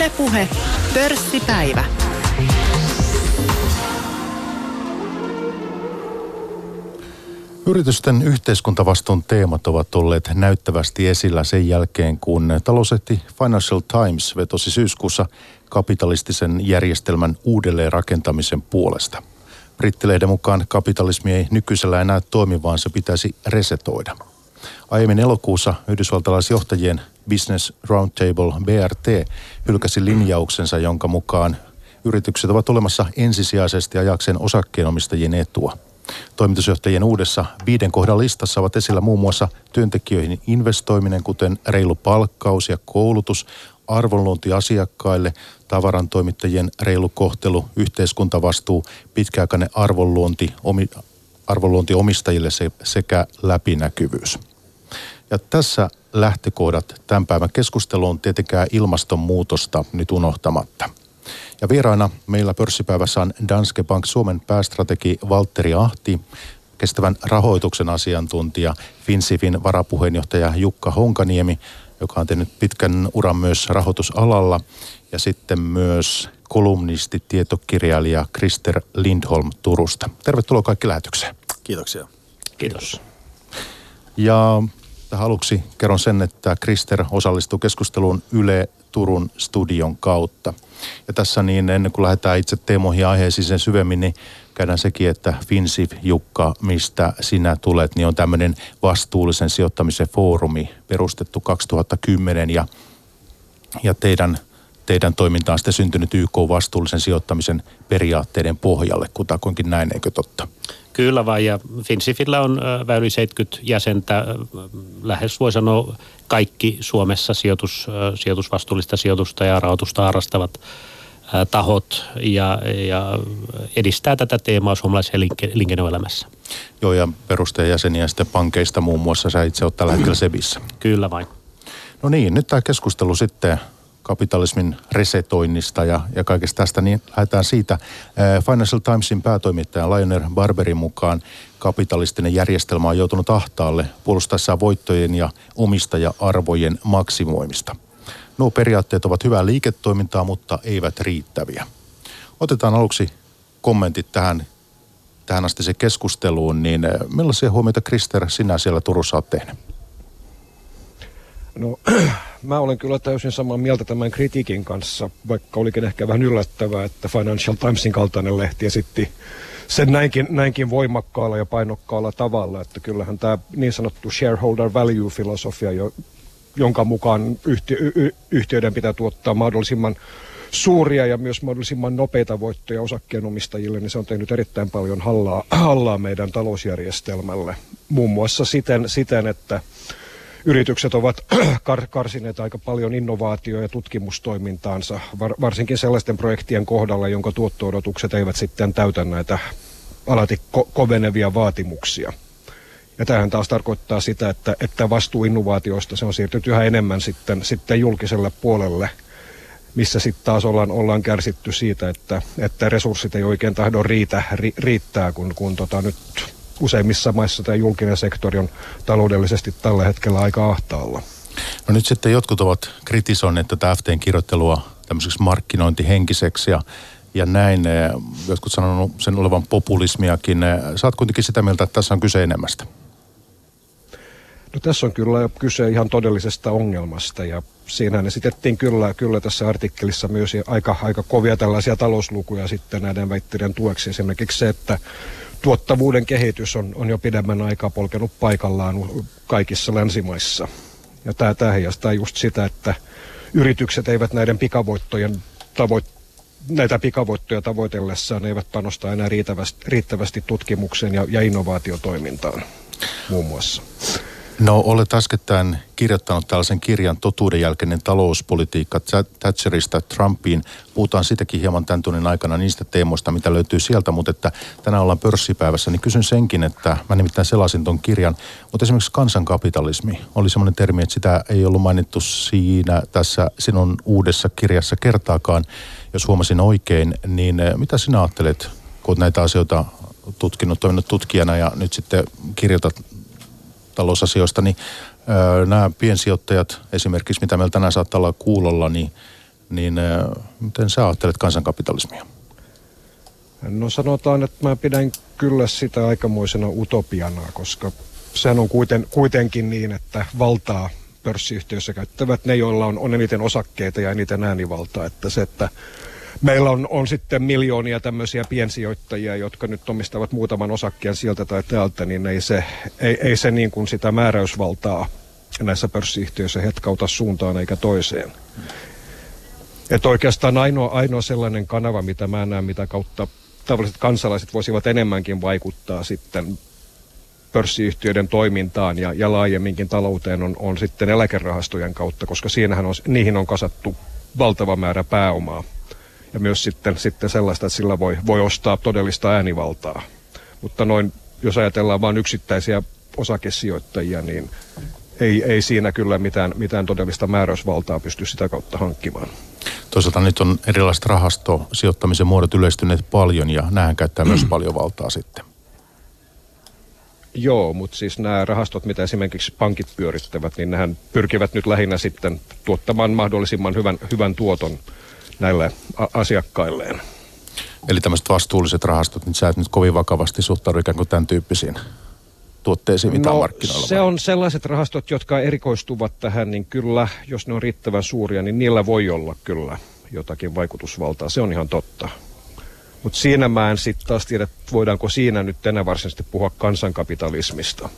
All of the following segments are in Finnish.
Ylepuhe Pörssipäivä. Yritysten yhteiskuntavastuun teemat ovat olleet näyttävästi esillä sen jälkeen, kun talousetti Financial Times vetosi syyskuussa kapitalistisen järjestelmän uudelleen rakentamisen puolesta. Brittilehden mukaan kapitalismi ei nykyisellä enää toimi, vaan se pitäisi resetoida. Aiemmin elokuussa yhdysvaltalaisjohtajien Business Roundtable BRT hylkäsi linjauksensa, jonka mukaan yritykset ovat olemassa ensisijaisesti ajakseen osakkeenomistajien etua. Toimitusjohtajien uudessa viiden kohdan listassa ovat esillä muun muassa työntekijöihin investoiminen, kuten reilu palkkaus ja koulutus, arvonluonti asiakkaille, tavarantoimittajien reilu kohtelu, yhteiskuntavastuu, pitkäaikainen arvonluonti, omi, arvonluonti omistajille sekä läpinäkyvyys. Ja tässä lähtökohdat tämän päivän keskusteluun tietenkään ilmastonmuutosta nyt unohtamatta. Ja vieraana meillä pörssipäivässä on Danske Bank Suomen päästrategi Valtteri Ahti, kestävän rahoituksen asiantuntija, Finsifin varapuheenjohtaja Jukka Honkaniemi, joka on tehnyt pitkän uran myös rahoitusalalla, ja sitten myös kolumnisti, tietokirjailija Krister Lindholm Turusta. Tervetuloa kaikki lähetykseen. Kiitoksia. Kiitos. Ja Tähän aluksi kerron sen, että Krister osallistuu keskusteluun Yle Turun studion kautta. Ja tässä niin ennen kuin lähdetään itse teemoihin aiheisiin sen syvemmin, niin käydään sekin, että Finsif Jukka, mistä sinä tulet, niin on tämmöinen vastuullisen sijoittamisen foorumi perustettu 2010 ja, ja teidän, teidän toiminta on sitten syntynyt YK vastuullisen sijoittamisen periaatteiden pohjalle, kutakuinkin näin, eikö totta? Kyllä vain, ja Finsifillä on väyli 70 jäsentä, lähes voi sanoa kaikki Suomessa sijoitus, sijoitusvastuullista sijoitusta ja rahoitusta harrastavat tahot ja, ja edistää tätä teemaa suomalaisessa elinkeinoelämässä. Joo, ja perustajajäseniä sitten pankeista muun muassa sä itse olet tällä hetkellä Sebissä. Kyllä vain. No niin, nyt tämä keskustelu sitten kapitalismin resetoinnista ja, ja kaikesta tästä, niin lähdetään siitä. Financial Timesin päätoimittaja Lionel Barberin mukaan kapitalistinen järjestelmä on joutunut ahtaalle puolustaessaan voittojen ja omistaja-arvojen maksimoimista. Nuo periaatteet ovat hyvää liiketoimintaa, mutta eivät riittäviä. Otetaan aluksi kommentit tähän, tähän asti se keskusteluun, niin millaisia huomioita Krister sinä siellä Turussa olet tehnyt? No, mä olen kyllä täysin samaa mieltä tämän kritiikin kanssa, vaikka olikin ehkä vähän yllättävää, että Financial Timesin kaltainen lehti esitti sen näinkin, näinkin voimakkaalla ja painokkaalla tavalla, että kyllähän tämä niin sanottu shareholder value-filosofia, jo, jonka mukaan yhtiö, y, yhtiöiden pitää tuottaa mahdollisimman suuria ja myös mahdollisimman nopeita voittoja osakkeenomistajille, niin se on tehnyt erittäin paljon hallaa, hallaa meidän talousjärjestelmälle. Muun muassa siten, siten että yritykset ovat kar- karsineet aika paljon innovaatio- ja tutkimustoimintaansa, var- varsinkin sellaisten projektien kohdalla, jonka tuotto-odotukset eivät sitten täytä näitä alati ko- kovenevia vaatimuksia. Ja tämähän taas tarkoittaa sitä, että, että vastuu innovaatioista se on siirtynyt yhä enemmän sitten, sitten julkiselle puolelle, missä sitten taas ollaan, ollaan kärsitty siitä, että, että resurssit ei oikein tahdo riitä, ri, riittää, kun, kun tota nyt useimmissa maissa tämä julkinen sektori on taloudellisesti tällä hetkellä aika ahtaalla. No nyt sitten jotkut ovat kritisoineet tätä FTn kirjoittelua tämmöiseksi markkinointihenkiseksi ja, ja näin. Eh, jotkut sanonut sen olevan populismiakin. Eh, oot kuitenkin sitä mieltä, että tässä on kyse enemmästä. No tässä on kyllä kyse ihan todellisesta ongelmasta ja siinä esitettiin kyllä, kyllä tässä artikkelissa myös aika, aika kovia tällaisia talouslukuja sitten näiden väitteiden tueksi. Esimerkiksi se, että tuottavuuden kehitys on, on jo pidemmän aikaa polkenut paikallaan kaikissa länsimaissa. Ja tämä, tämä heijastaa just sitä, että yritykset eivät näiden pikavoittojen tavoit, näitä pikavoittoja tavoitellessaan eivät panosta enää riittävästi, riittävästi tutkimukseen ja, ja innovaatiotoimintaan muun muassa. No olet äskettäin kirjoittanut tällaisen kirjan Totuuden jälkeinen talouspolitiikka Thatcherista Trumpiin. Puhutaan sitäkin hieman tämän tunnin aikana niistä teemoista, mitä löytyy sieltä, mutta että tänään ollaan pörssipäivässä, niin kysyn senkin, että mä nimittäin selasin ton kirjan, mutta esimerkiksi kansankapitalismi oli semmoinen termi, että sitä ei ollut mainittu siinä tässä sinun uudessa kirjassa kertaakaan, jos huomasin oikein, niin eh, mitä sinä ajattelet, kun näitä asioita tutkinut, toiminut tutkijana ja nyt sitten kirjoitat talousasioista, niin nämä piensijoittajat esimerkiksi, mitä meillä tänään saattaa olla kuulolla, niin niin miten sä ajattelet kansankapitalismia? No sanotaan, että mä pidän kyllä sitä aikamoisena utopiana, koska sehän on kuiten, kuitenkin niin, että valtaa pörssiyhtiöissä käyttävät ne, joilla on, on eniten osakkeita ja eniten äänivaltaa. Että se, että meillä on, on sitten miljoonia tämmöisiä piensijoittajia, jotka nyt omistavat muutaman osakkeen sieltä tai täältä, niin ei se, ei, ei se niin kuin sitä määräysvaltaa näissä pörssiyhtiöissä hetkauta suuntaan eikä toiseen. Että oikeastaan ainoa, ainoa sellainen kanava, mitä mä näen, mitä kautta tavalliset kansalaiset voisivat enemmänkin vaikuttaa sitten pörssiyhtiöiden toimintaan ja, ja laajemminkin talouteen on, on sitten eläkerahastojen kautta, koska siinähän on, niihin on kasattu valtava määrä pääomaa. Ja myös sitten, sitten sellaista, että sillä voi, voi ostaa todellista äänivaltaa. Mutta noin, jos ajatellaan vain yksittäisiä osakesijoittajia, niin ei, ei siinä kyllä mitään, mitään todellista määräysvaltaa pysty sitä kautta hankkimaan. Toisaalta nyt on erilaiset rahastosijoittamisen muodot yleistyneet paljon ja nämähän käyttää myös paljon valtaa sitten. Joo, mutta siis nämä rahastot, mitä esimerkiksi pankit pyörittävät, niin nehän pyrkivät nyt lähinnä sitten tuottamaan mahdollisimman hyvän, hyvän tuoton näille asiakkailleen. Eli tämmöiset vastuulliset rahastot, niin sä et nyt kovin vakavasti suhtaudu ikään kuin tämän tyyppisiin tuotteisiin, mitä no, markkinoilla se on sellaiset rahastot, jotka erikoistuvat tähän, niin kyllä, jos ne on riittävän suuria, niin niillä voi olla kyllä jotakin vaikutusvaltaa. Se on ihan totta. Mutta siinä mä en sitten taas tiedä, voidaanko siinä nyt tänä varsinaisesti puhua kansankapitalismista.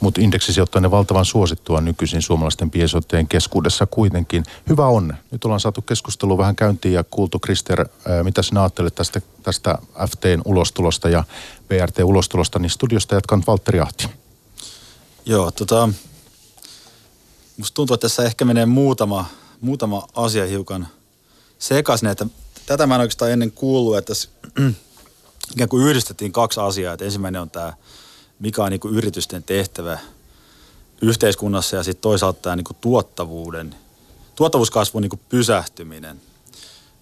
Mutta indeksisijoittajien valtavan suosittua nykyisin suomalaisten piensijoittajien keskuudessa kuitenkin. Hyvä on. Nyt ollaan saatu keskustelu vähän käyntiin ja kuultu Krister, mitä sinä ajattelet tästä, tästä FTn ulostulosta ja BRT-ulostulosta, niin studiosta jatkan Valtteri Ahti. Joo, tota, musta tuntuu, että tässä ehkä menee muutama, muutama asia hiukan sekaisin, että tätä mä en oikeastaan ennen kuullut, että tässä ikään kuin yhdistettiin kaksi asiaa. Että ensimmäinen on tämä, mikä on niin kuin yritysten tehtävä yhteiskunnassa ja sitten toisaalta tämä niin kuin tuottavuuden, tuottavuuskasvun niin kuin pysähtyminen.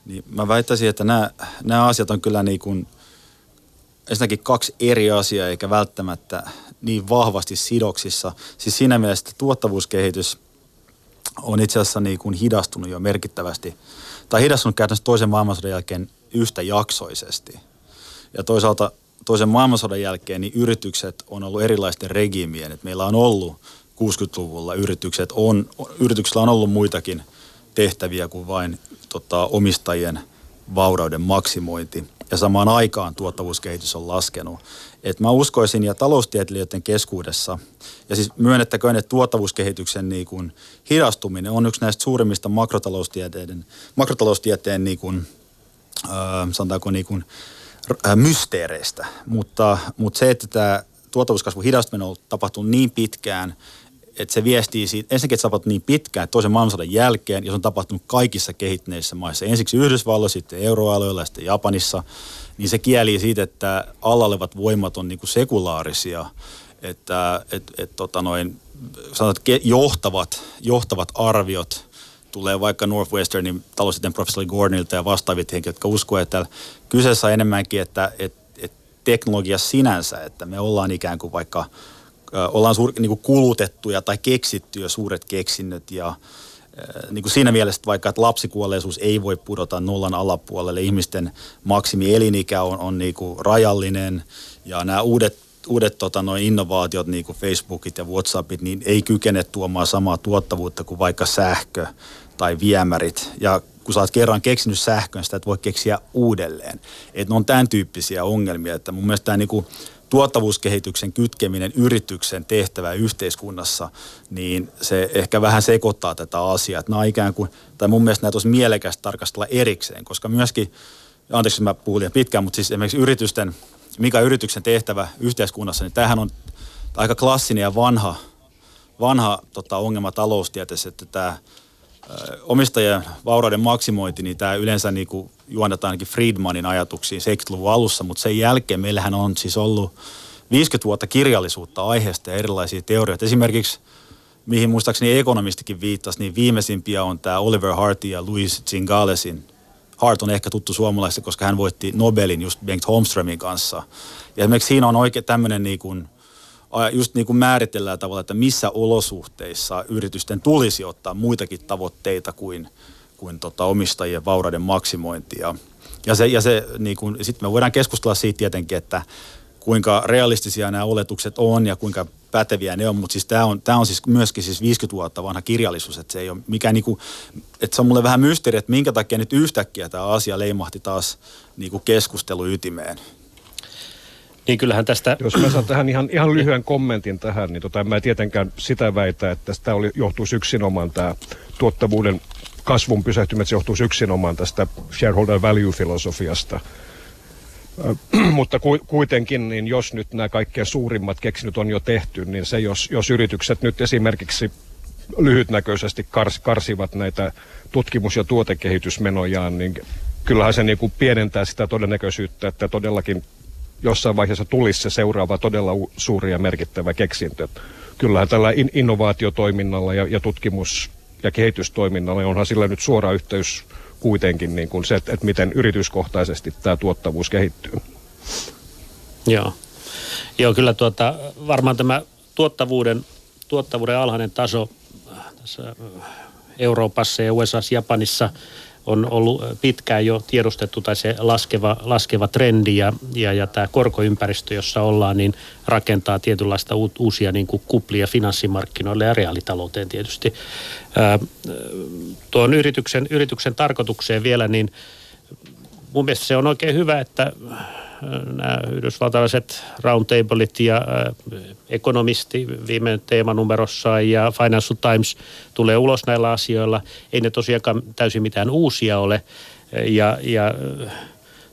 Niin mä väittäisin, että nämä, nämä asiat on kyllä niin kuin ensinnäkin kaksi eri asiaa eikä välttämättä niin vahvasti sidoksissa. Siis siinä mielessä, tuottavuuskehitys on itse asiassa niin kuin hidastunut jo merkittävästi – tai hidastunut käytännössä toisen maailmansodan jälkeen yhtä jaksoisesti. Ja toisaalta toisen maailmansodan jälkeen niin yritykset on ollut erilaisten regiimien. Et meillä on ollut 60-luvulla yritykset, on, yrityksillä on ollut muitakin tehtäviä kuin vain tota, omistajien vaurauden maksimointi. Ja samaan aikaan tuottavuuskehitys on laskenut. Et mä uskoisin ja taloustieteilijöiden keskuudessa, ja siis myönnettäköön, että tuottavuuskehityksen niin kuin hidastuminen on yksi näistä suurimmista makrotaloustieteiden, makrotaloustieteen niin kuin, äh, sanotaanko niin kuin, mysteereistä. Mutta, mutta se, että tämä tuottavuuskasvu hidastuminen on tapahtunut niin pitkään, että se viestii siitä, ensinnäkin, että se tapahtunut niin pitkään, toisen maailmansodan jälkeen, ja se on tapahtunut kaikissa kehittyneissä maissa. Ensiksi Yhdysvalloissa, sitten euroalueella ja sitten Japanissa – niin se kieli siitä, että alla olevat voimat on niin kuin sekulaarisia, että et, et, tota noin, sanotaan, että johtavat, johtavat arviot tulee vaikka Northwesternin taloustieteen professori Gordonilta ja vastaavit henkilöt, jotka uskoo, että kyseessä on enemmänkin, että, että, että teknologia sinänsä, että me ollaan ikään kuin vaikka ollaan suur, niin kuin kulutettuja tai keksittyjä suuret keksinnöt ja niin kuin siinä mielessä, että vaikka että lapsikuolleisuus ei voi pudota nollan alapuolelle, ihmisten maksimielinikä on, on niin kuin rajallinen ja nämä uudet, uudet tota, noin innovaatiot, niin kuin Facebookit ja Whatsappit, niin ei kykene tuomaan samaa tuottavuutta kuin vaikka sähkö tai viemärit. Ja kun sä oot kerran keksinyt sähkön, sitä et voi keksiä uudelleen. Että ne on tämän tyyppisiä ongelmia, että mun mielestä tämä niin tuottavuuskehityksen kytkeminen yrityksen tehtävä yhteiskunnassa, niin se ehkä vähän sekoittaa tätä asiaa. Että nämä ikään kuin, tai mun mielestä näitä olisi mielekästä tarkastella erikseen, koska myöskin, anteeksi mä puhun pitkään, mutta siis esimerkiksi yritysten, mikä yrityksen tehtävä yhteiskunnassa, niin tämähän on aika klassinen ja vanha, vanha tota, ongelma taloustieteessä, että tämä omistajien vaurauden maksimointi, niin tämä yleensä niin kuin juonnetaan ainakin Friedmanin ajatuksiin 70-luvun alussa, mutta sen jälkeen meillähän on siis ollut 50 vuotta kirjallisuutta aiheesta ja erilaisia teorioita. Esimerkiksi, mihin muistaakseni ekonomistikin viittasi, niin viimeisimpiä on tämä Oliver Hartin ja Louis Zingalesin. Hart on ehkä tuttu suomalaisille, koska hän voitti Nobelin just Bengt Holmströmin kanssa. Ja esimerkiksi siinä on oikein tämmöinen niin kuin – just niin kuin määritellään tavalla, että missä olosuhteissa yritysten tulisi ottaa muitakin tavoitteita kuin, kuin tota omistajien vaurauden maksimointi. Ja, ja, se, ja se, niin kuin, sitten me voidaan keskustella siitä tietenkin, että kuinka realistisia nämä oletukset on ja kuinka päteviä ne on, mutta siis tämä on, tämä on siis myöskin siis 50 vuotta vanha kirjallisuus, että se ei ole mikään niinku, että se on mulle vähän mysteeri, että minkä takia nyt yhtäkkiä tämä asia leimahti taas niinku keskustelu ytimeen. Niin kyllähän tästä... Jos mä saan tähän ihan, ihan lyhyen kommentin tähän, niin tota, mä en tietenkään sitä väitä, että tästä oli, johtuisi yksinomaan tämä tuottavuuden kasvun pysähtymät, se johtuisi yksinomaan tästä shareholder value-filosofiasta. mutta kuitenkin, niin jos nyt nämä kaikkein suurimmat keksinyt on jo tehty, niin se jos, jos yritykset nyt esimerkiksi lyhytnäköisesti kars, karsivat näitä tutkimus- ja tuotekehitysmenojaan, niin kyllähän se niin kuin pienentää sitä todennäköisyyttä, että todellakin jossain vaiheessa tulisi se seuraava todella suuri ja merkittävä keksintö. Kyllähän tällä in- innovaatiotoiminnalla ja, ja tutkimus- ja kehitystoiminnalla onhan sillä nyt suora yhteys kuitenkin niin kuin se, että, miten yrityskohtaisesti tämä tuottavuus kehittyy. Joo, Joo kyllä tuota, varmaan tämä tuottavuuden, tuottavuuden alhainen taso tässä Euroopassa ja USA, Japanissa – on ollut pitkään jo tiedostettu tai se laskeva, laskeva trendi ja, ja, ja tämä korkoympäristö, jossa ollaan, niin rakentaa tietynlaista u, uusia niin kuin kuplia finanssimarkkinoille ja reaalitalouteen tietysti. Ää, tuon yrityksen, yrityksen tarkoitukseen vielä, niin mun mielestä se on oikein hyvä, että nämä yhdysvaltalaiset roundtablet ja ekonomisti viime teemanumerossa ja Financial Times tulee ulos näillä asioilla. Ei ne tosiaankaan täysin mitään uusia ole ja, ja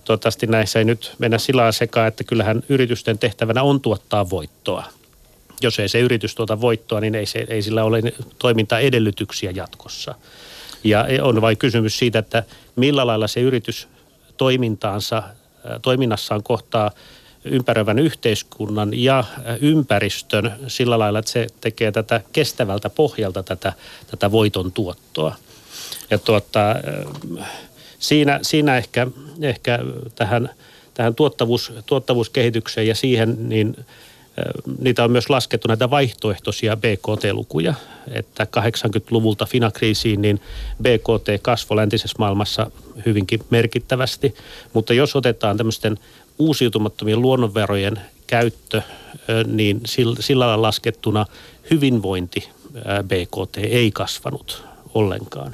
toivottavasti näissä ei nyt mennä sillä sekaan, että kyllähän yritysten tehtävänä on tuottaa voittoa. Jos ei se yritys tuota voittoa, niin ei, se, ei sillä ole toimintaedellytyksiä jatkossa. Ja on vain kysymys siitä, että millä lailla se yritys toimintaansa toiminnassaan kohtaa ympäröivän yhteiskunnan ja ympäristön sillä lailla, että se tekee tätä kestävältä pohjalta tätä, tätä voiton tuottoa. Ja tuota, siinä, siinä ehkä, ehkä tähän, tähän tuottavuus, tuottavuuskehitykseen ja siihen, niin niitä on myös laskettu näitä vaihtoehtoisia BKT-lukuja, että 80-luvulta finakriisiin niin BKT kasvoi läntisessä maailmassa hyvinkin merkittävästi, mutta jos otetaan tämmöisten uusiutumattomien luonnonverojen käyttö, niin sillä lailla laskettuna hyvinvointi BKT ei kasvanut ollenkaan.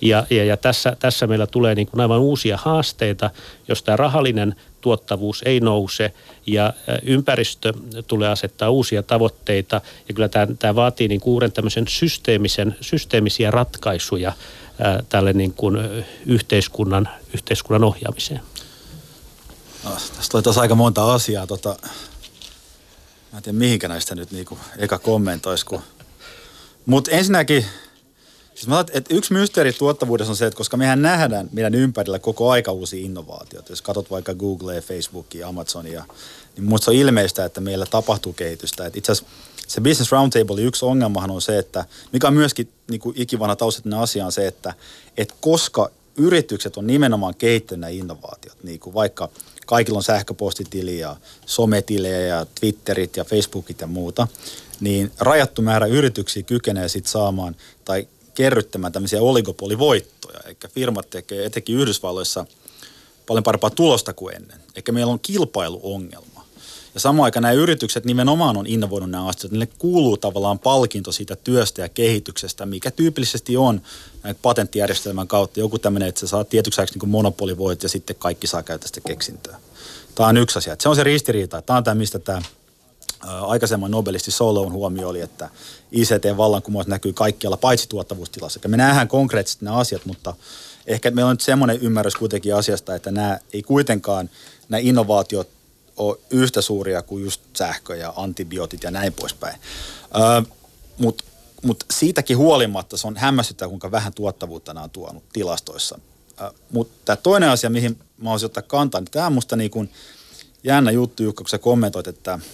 Ja, ja, ja tässä, tässä meillä tulee niin kuin aivan uusia haasteita, jos tämä rahallinen tuottavuus ei nouse ja ympäristö tulee asettaa uusia tavoitteita. Ja kyllä tämä, tämä vaatii niin kuin uuden tämmöisen systeemisen, systeemisiä ratkaisuja ää, tälle niin kuin yhteiskunnan, yhteiskunnan ohjaamiseen. No, tästä oli aika monta asiaa. Tota, mä en tiedä mihinkä näistä nyt niinku eka kommentoisi. Kun... Mutta ensinnäkin Siis mä että yksi mysteeri tuottavuudessa on se, että koska mehän nähdään meidän ympärillä koko aika uusia innovaatioita. Jos katsot vaikka Googlea, Facebookia, Amazonia, niin musta on ilmeistä, että meillä tapahtuu kehitystä. Että itse asiassa se Business Roundtable, yksi ongelmahan on se, että mikä on myöskin niin kuin ikivanha taustattinen asia on se, että, että koska yritykset on nimenomaan kehittänyt nämä innovaatiot, niin kuin vaikka kaikilla on sähköpostitili ja sometilejä ja Twitterit ja Facebookit ja muuta, niin rajattu määrä yrityksiä kykenee sitten saamaan tai kerryttämään tämmöisiä oligopolivoittoja. Eli firmat tekee etenkin Yhdysvalloissa paljon parempaa tulosta kuin ennen. Eli meillä on kilpailuongelma. Ja samaan aikaan nämä yritykset nimenomaan on innovoinut nämä asiat. Niille kuuluu tavallaan palkinto siitä työstä ja kehityksestä, mikä tyypillisesti on näin patenttijärjestelmän kautta. Joku tämmöinen, että sä saat tietyksi niin kuin monopolivoit ja sitten kaikki saa käyttää sitä keksintöä. Tämä on yksi asia. Se on se ristiriita. Tämä on tämä, mistä tämä aikaisemman nobelisti Solon huomio oli, että ICT-vallankumous näkyy kaikkialla paitsi tuottavuustilassa. Me nähdään konkreettisesti nämä asiat, mutta ehkä meillä on nyt semmoinen ymmärrys kuitenkin asiasta, että nämä ei kuitenkaan, nämä innovaatiot ole yhtä suuria kuin just sähkö ja antibiootit ja näin poispäin. Mutta mut siitäkin huolimatta se on hämmästyttävää, kuinka vähän tuottavuutta nämä on tuonut tilastoissa. Mutta tämä toinen asia, mihin mä olisin ottaa kantaa, niin tämä on musta niin kuin jännä juttu, Jukka, kun sä kommentoit, että –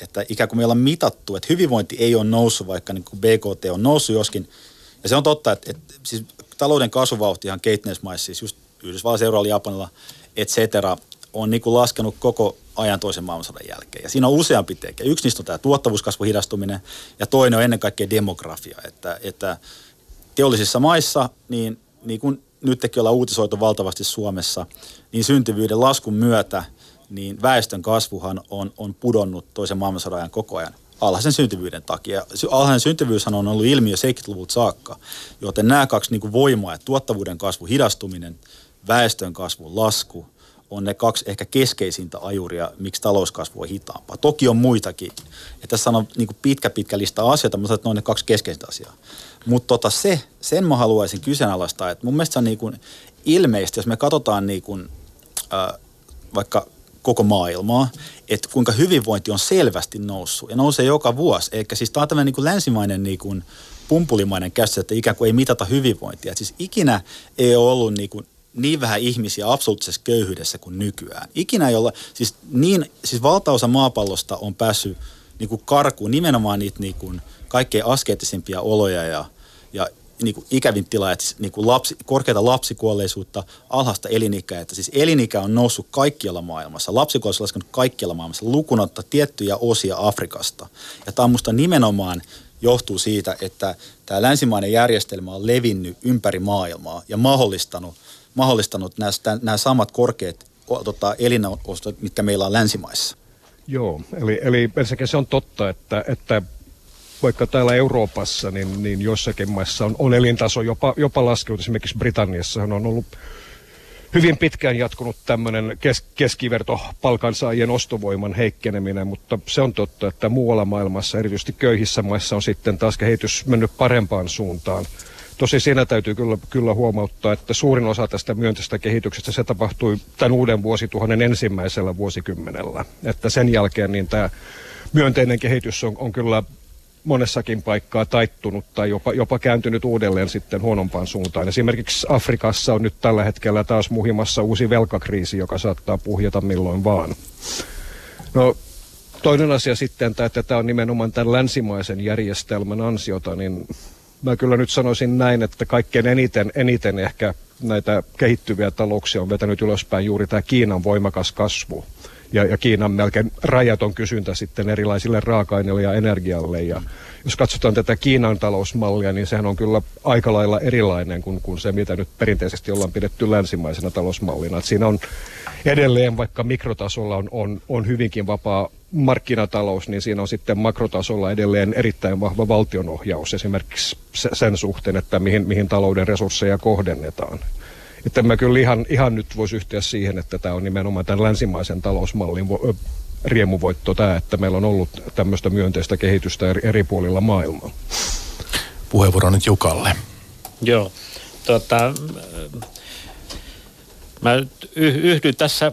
että ikään kuin meillä on mitattu, että hyvinvointi ei ole noussut, vaikka niin kuin BKT on noussut joskin. Ja se on totta, että, että siis talouden kasvuvauhtihan kehittyneismaissa, siis just Yhdysvalloissa, Euroalla, Japanilla, et cetera, on niin kuin laskenut koko ajan toisen maailmansodan jälkeen. Ja siinä on useampi tekijä. Yksi niistä on tämä tuottavuuskasvun hidastuminen ja toinen on ennen kaikkea demografia. Että, että teollisissa maissa niin, niin kuin nytkin ollaan uutisoitu valtavasti Suomessa, niin syntyvyyden laskun myötä niin väestön kasvuhan on, on pudonnut toisen maailmansodan ajan koko ajan alhaisen syntyvyyden takia. Alhainen syntyvyyshän on ollut ilmiö 70-luvulta saakka, joten nämä kaksi niin kuin voimaa, että tuottavuuden kasvu hidastuminen, väestön kasvun lasku, on ne kaksi ehkä keskeisintä ajuria, miksi talouskasvu on hitaampaa. Toki on muitakin. Ja tässä on niin pitkä, pitkä lista asioita, mutta ne on ne kaksi keskeisintä asiaa. Mutta tota se, sen mä haluaisin kyseenalaistaa, että mun mielestä se on niin kuin ilmeistä, jos me katsotaan niin kuin, äh, vaikka koko maailmaa, että kuinka hyvinvointi on selvästi noussut ja nousee joka vuosi. Eli siis tämä on tämmöinen niin länsimainen niin kuin pumpulimainen käsitys, että ikään kuin ei mitata hyvinvointia. Et siis ikinä ei ole ollut niin, kuin niin vähän ihmisiä absoluuttisessa köyhyydessä kuin nykyään. Ikinä ei ole, siis, niin, siis valtaosa maapallosta on päässyt niin kuin karkuun nimenomaan niitä niin kuin kaikkein askeettisimpia oloja ja, ja niin kuin ikävin tila, että siis niin kuin lapsi, korkeata lapsikuolleisuutta, alhaista elinikää, että siis elinikä on noussut kaikkialla maailmassa, lapsikuolleisuus on laskenut kaikkialla maailmassa, lukunotta tiettyjä osia Afrikasta. Ja tämä on musta nimenomaan johtuu siitä, että tämä länsimainen järjestelmä on levinnyt ympäri maailmaa ja mahdollistanut, mahdollistanut nämä, nämä samat korkeat tota, elinostot, mitkä meillä on länsimaissa. Joo, eli, eli se on totta, että, että vaikka täällä Euroopassa, niin, niin joissakin maissa on, on elintaso jopa, jopa laskenut. Esimerkiksi Britanniassa on ollut hyvin pitkään jatkunut tämmöinen kes, keskiverto palkansaajien ostovoiman heikkeneminen, mutta se on totta, että muualla maailmassa, erityisesti köyhissä maissa, on sitten taas kehitys mennyt parempaan suuntaan. Tosi siinä täytyy kyllä, kyllä huomauttaa, että suurin osa tästä myönteisestä kehityksestä se tapahtui tämän uuden vuosituhannen ensimmäisellä vuosikymmenellä. Että sen jälkeen niin tämä myönteinen kehitys on, on kyllä monessakin paikkaa taittunut tai jopa, jopa kääntynyt uudelleen sitten huonompaan suuntaan. Esimerkiksi Afrikassa on nyt tällä hetkellä taas muhimassa uusi velkakriisi, joka saattaa puhjata milloin vaan. No, toinen asia sitten, että tämä on nimenomaan tämän länsimaisen järjestelmän ansiota, niin mä kyllä nyt sanoisin näin, että kaikkein eniten, eniten ehkä näitä kehittyviä talouksia on vetänyt ylöspäin juuri tämä Kiinan voimakas kasvu ja, ja Kiinan melkein rajaton kysyntä sitten erilaisille raaka-aineille ja energialle. Ja jos katsotaan tätä Kiinan talousmallia, niin sehän on kyllä aika lailla erilainen kuin, kuin se, mitä nyt perinteisesti ollaan pidetty länsimaisena talousmallina. Et siinä on edelleen, vaikka mikrotasolla on, on, on hyvinkin vapaa markkinatalous, niin siinä on sitten makrotasolla edelleen erittäin vahva valtionohjaus esimerkiksi sen suhteen, että mihin, mihin talouden resursseja kohdennetaan. Että mä kyllä ihan, ihan nyt voisi yhtyä siihen, että tämä on nimenomaan tämän länsimaisen talousmallin vo, riemuvoitto tämä, että meillä on ollut tämmöistä myönteistä kehitystä eri, eri puolilla maailmaa. Puheenvuoro nyt Jukalle. Joo, tota, mä yhdyn tässä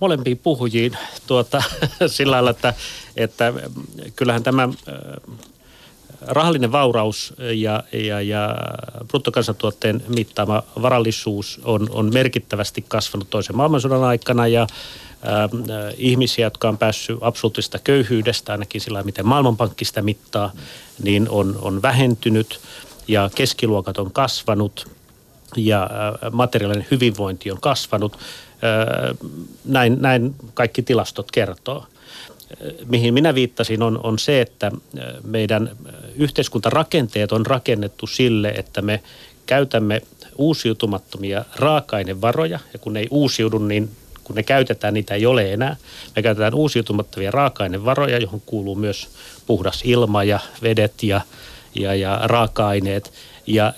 molempiin puhujiin tuota, sillä lailla, että, että kyllähän tämä rahallinen vauraus ja, ja, ja bruttokansantuotteen mittaama varallisuus on, on merkittävästi kasvanut toisen maailmansodan aikana ja äh, ihmisiä, jotka on päässyt absoluuttista köyhyydestä, ainakin sillä miten Maailmanpankki sitä mittaa, niin on, on vähentynyt ja keskiluokat on kasvanut ja äh, materiaalinen hyvinvointi on kasvanut. Äh, näin, näin kaikki tilastot kertoo mihin minä viittasin, on, on se, että meidän yhteiskuntarakenteet on rakennettu sille, että me käytämme uusiutumattomia raaka-ainevaroja, ja kun ne ei uusiudu, niin kun ne käytetään, niitä ei ole enää. Me käytetään uusiutumattomia raaka-ainevaroja, johon kuuluu myös puhdas ilma ja vedet ja, ja, ja raaka-aineet. Ja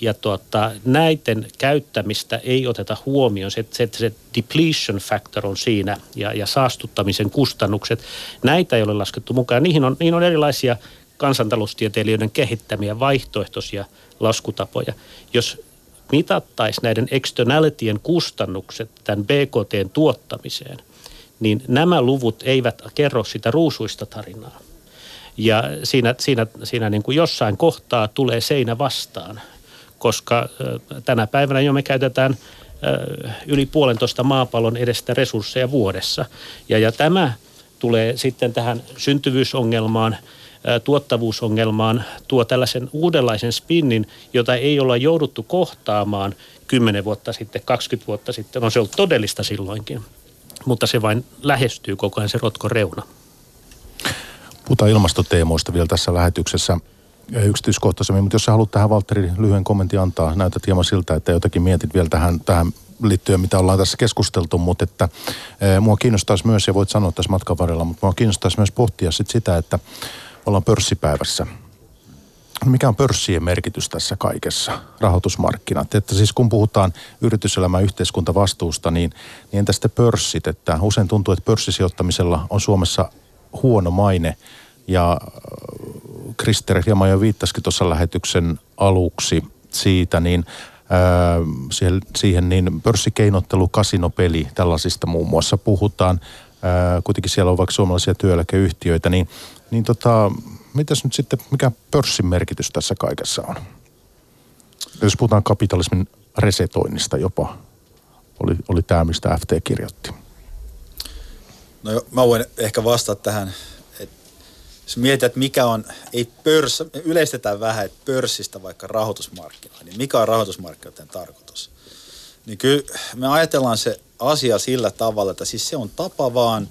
ja tuota, näiden käyttämistä ei oteta huomioon. Se, se, se depletion factor on siinä ja, ja saastuttamisen kustannukset. Näitä ei ole laskettu mukaan. Niihin on, niihin on erilaisia kansantaloustieteilijöiden kehittämiä vaihtoehtoisia laskutapoja. Jos mitattaisiin näiden externalitien kustannukset tämän BKTn tuottamiseen, niin nämä luvut eivät kerro sitä ruusuista tarinaa. Ja siinä, siinä, siinä niin kuin jossain kohtaa tulee seinä vastaan koska tänä päivänä jo me käytetään yli puolentoista maapallon edestä resursseja vuodessa. Ja, ja tämä tulee sitten tähän syntyvyysongelmaan, tuottavuusongelmaan, tuo tällaisen uudenlaisen spinnin, jota ei olla jouduttu kohtaamaan 10 vuotta sitten, 20 vuotta sitten. On se ollut todellista silloinkin, mutta se vain lähestyy koko ajan se rotko reuna. Puhutaan ilmastoteemoista vielä tässä lähetyksessä. Yksityiskohtaisemmin, mutta jos sä haluat tähän Valtteri lyhyen kommentin antaa, näytät hieman siltä, että jotakin mietit vielä tähän, tähän liittyen, mitä ollaan tässä keskusteltu, mutta että e, mua kiinnostaisi myös, ja voit sanoa tässä matkan varrella, mutta mua kiinnostaisi myös pohtia sit sitä, että ollaan pörssipäivässä. Mikä on pörssien merkitys tässä kaikessa, rahoitusmarkkinat? Että siis kun puhutaan yrityselämän yhteiskuntavastuusta, niin, niin entä sitten pörssit? Että usein tuntuu, että pörssisijoittamisella on Suomessa huono maine – ja Krister hieman jo viittasikin tuossa lähetyksen aluksi siitä, niin ää, siihen, siihen niin pörssikeinottelu, kasinopeli, tällaisista muun muassa puhutaan. Ää, kuitenkin siellä on vaikka suomalaisia työeläkeyhtiöitä, niin, niin tota, mitäs nyt sitten, mikä pörssin merkitys tässä kaikessa on? Jos puhutaan kapitalismin resetoinnista jopa, oli, oli tämä, mistä FT kirjoitti. No jo, mä voin ehkä vastata tähän jos mietitään, että mikä on, ei pörs, yleistetään vähän, että pörssistä vaikka rahoitusmarkkinoilla, niin mikä on rahoitusmarkkinoiden tarkoitus? Niin kyllä me ajatellaan se asia sillä tavalla, että siis se on tapa vaan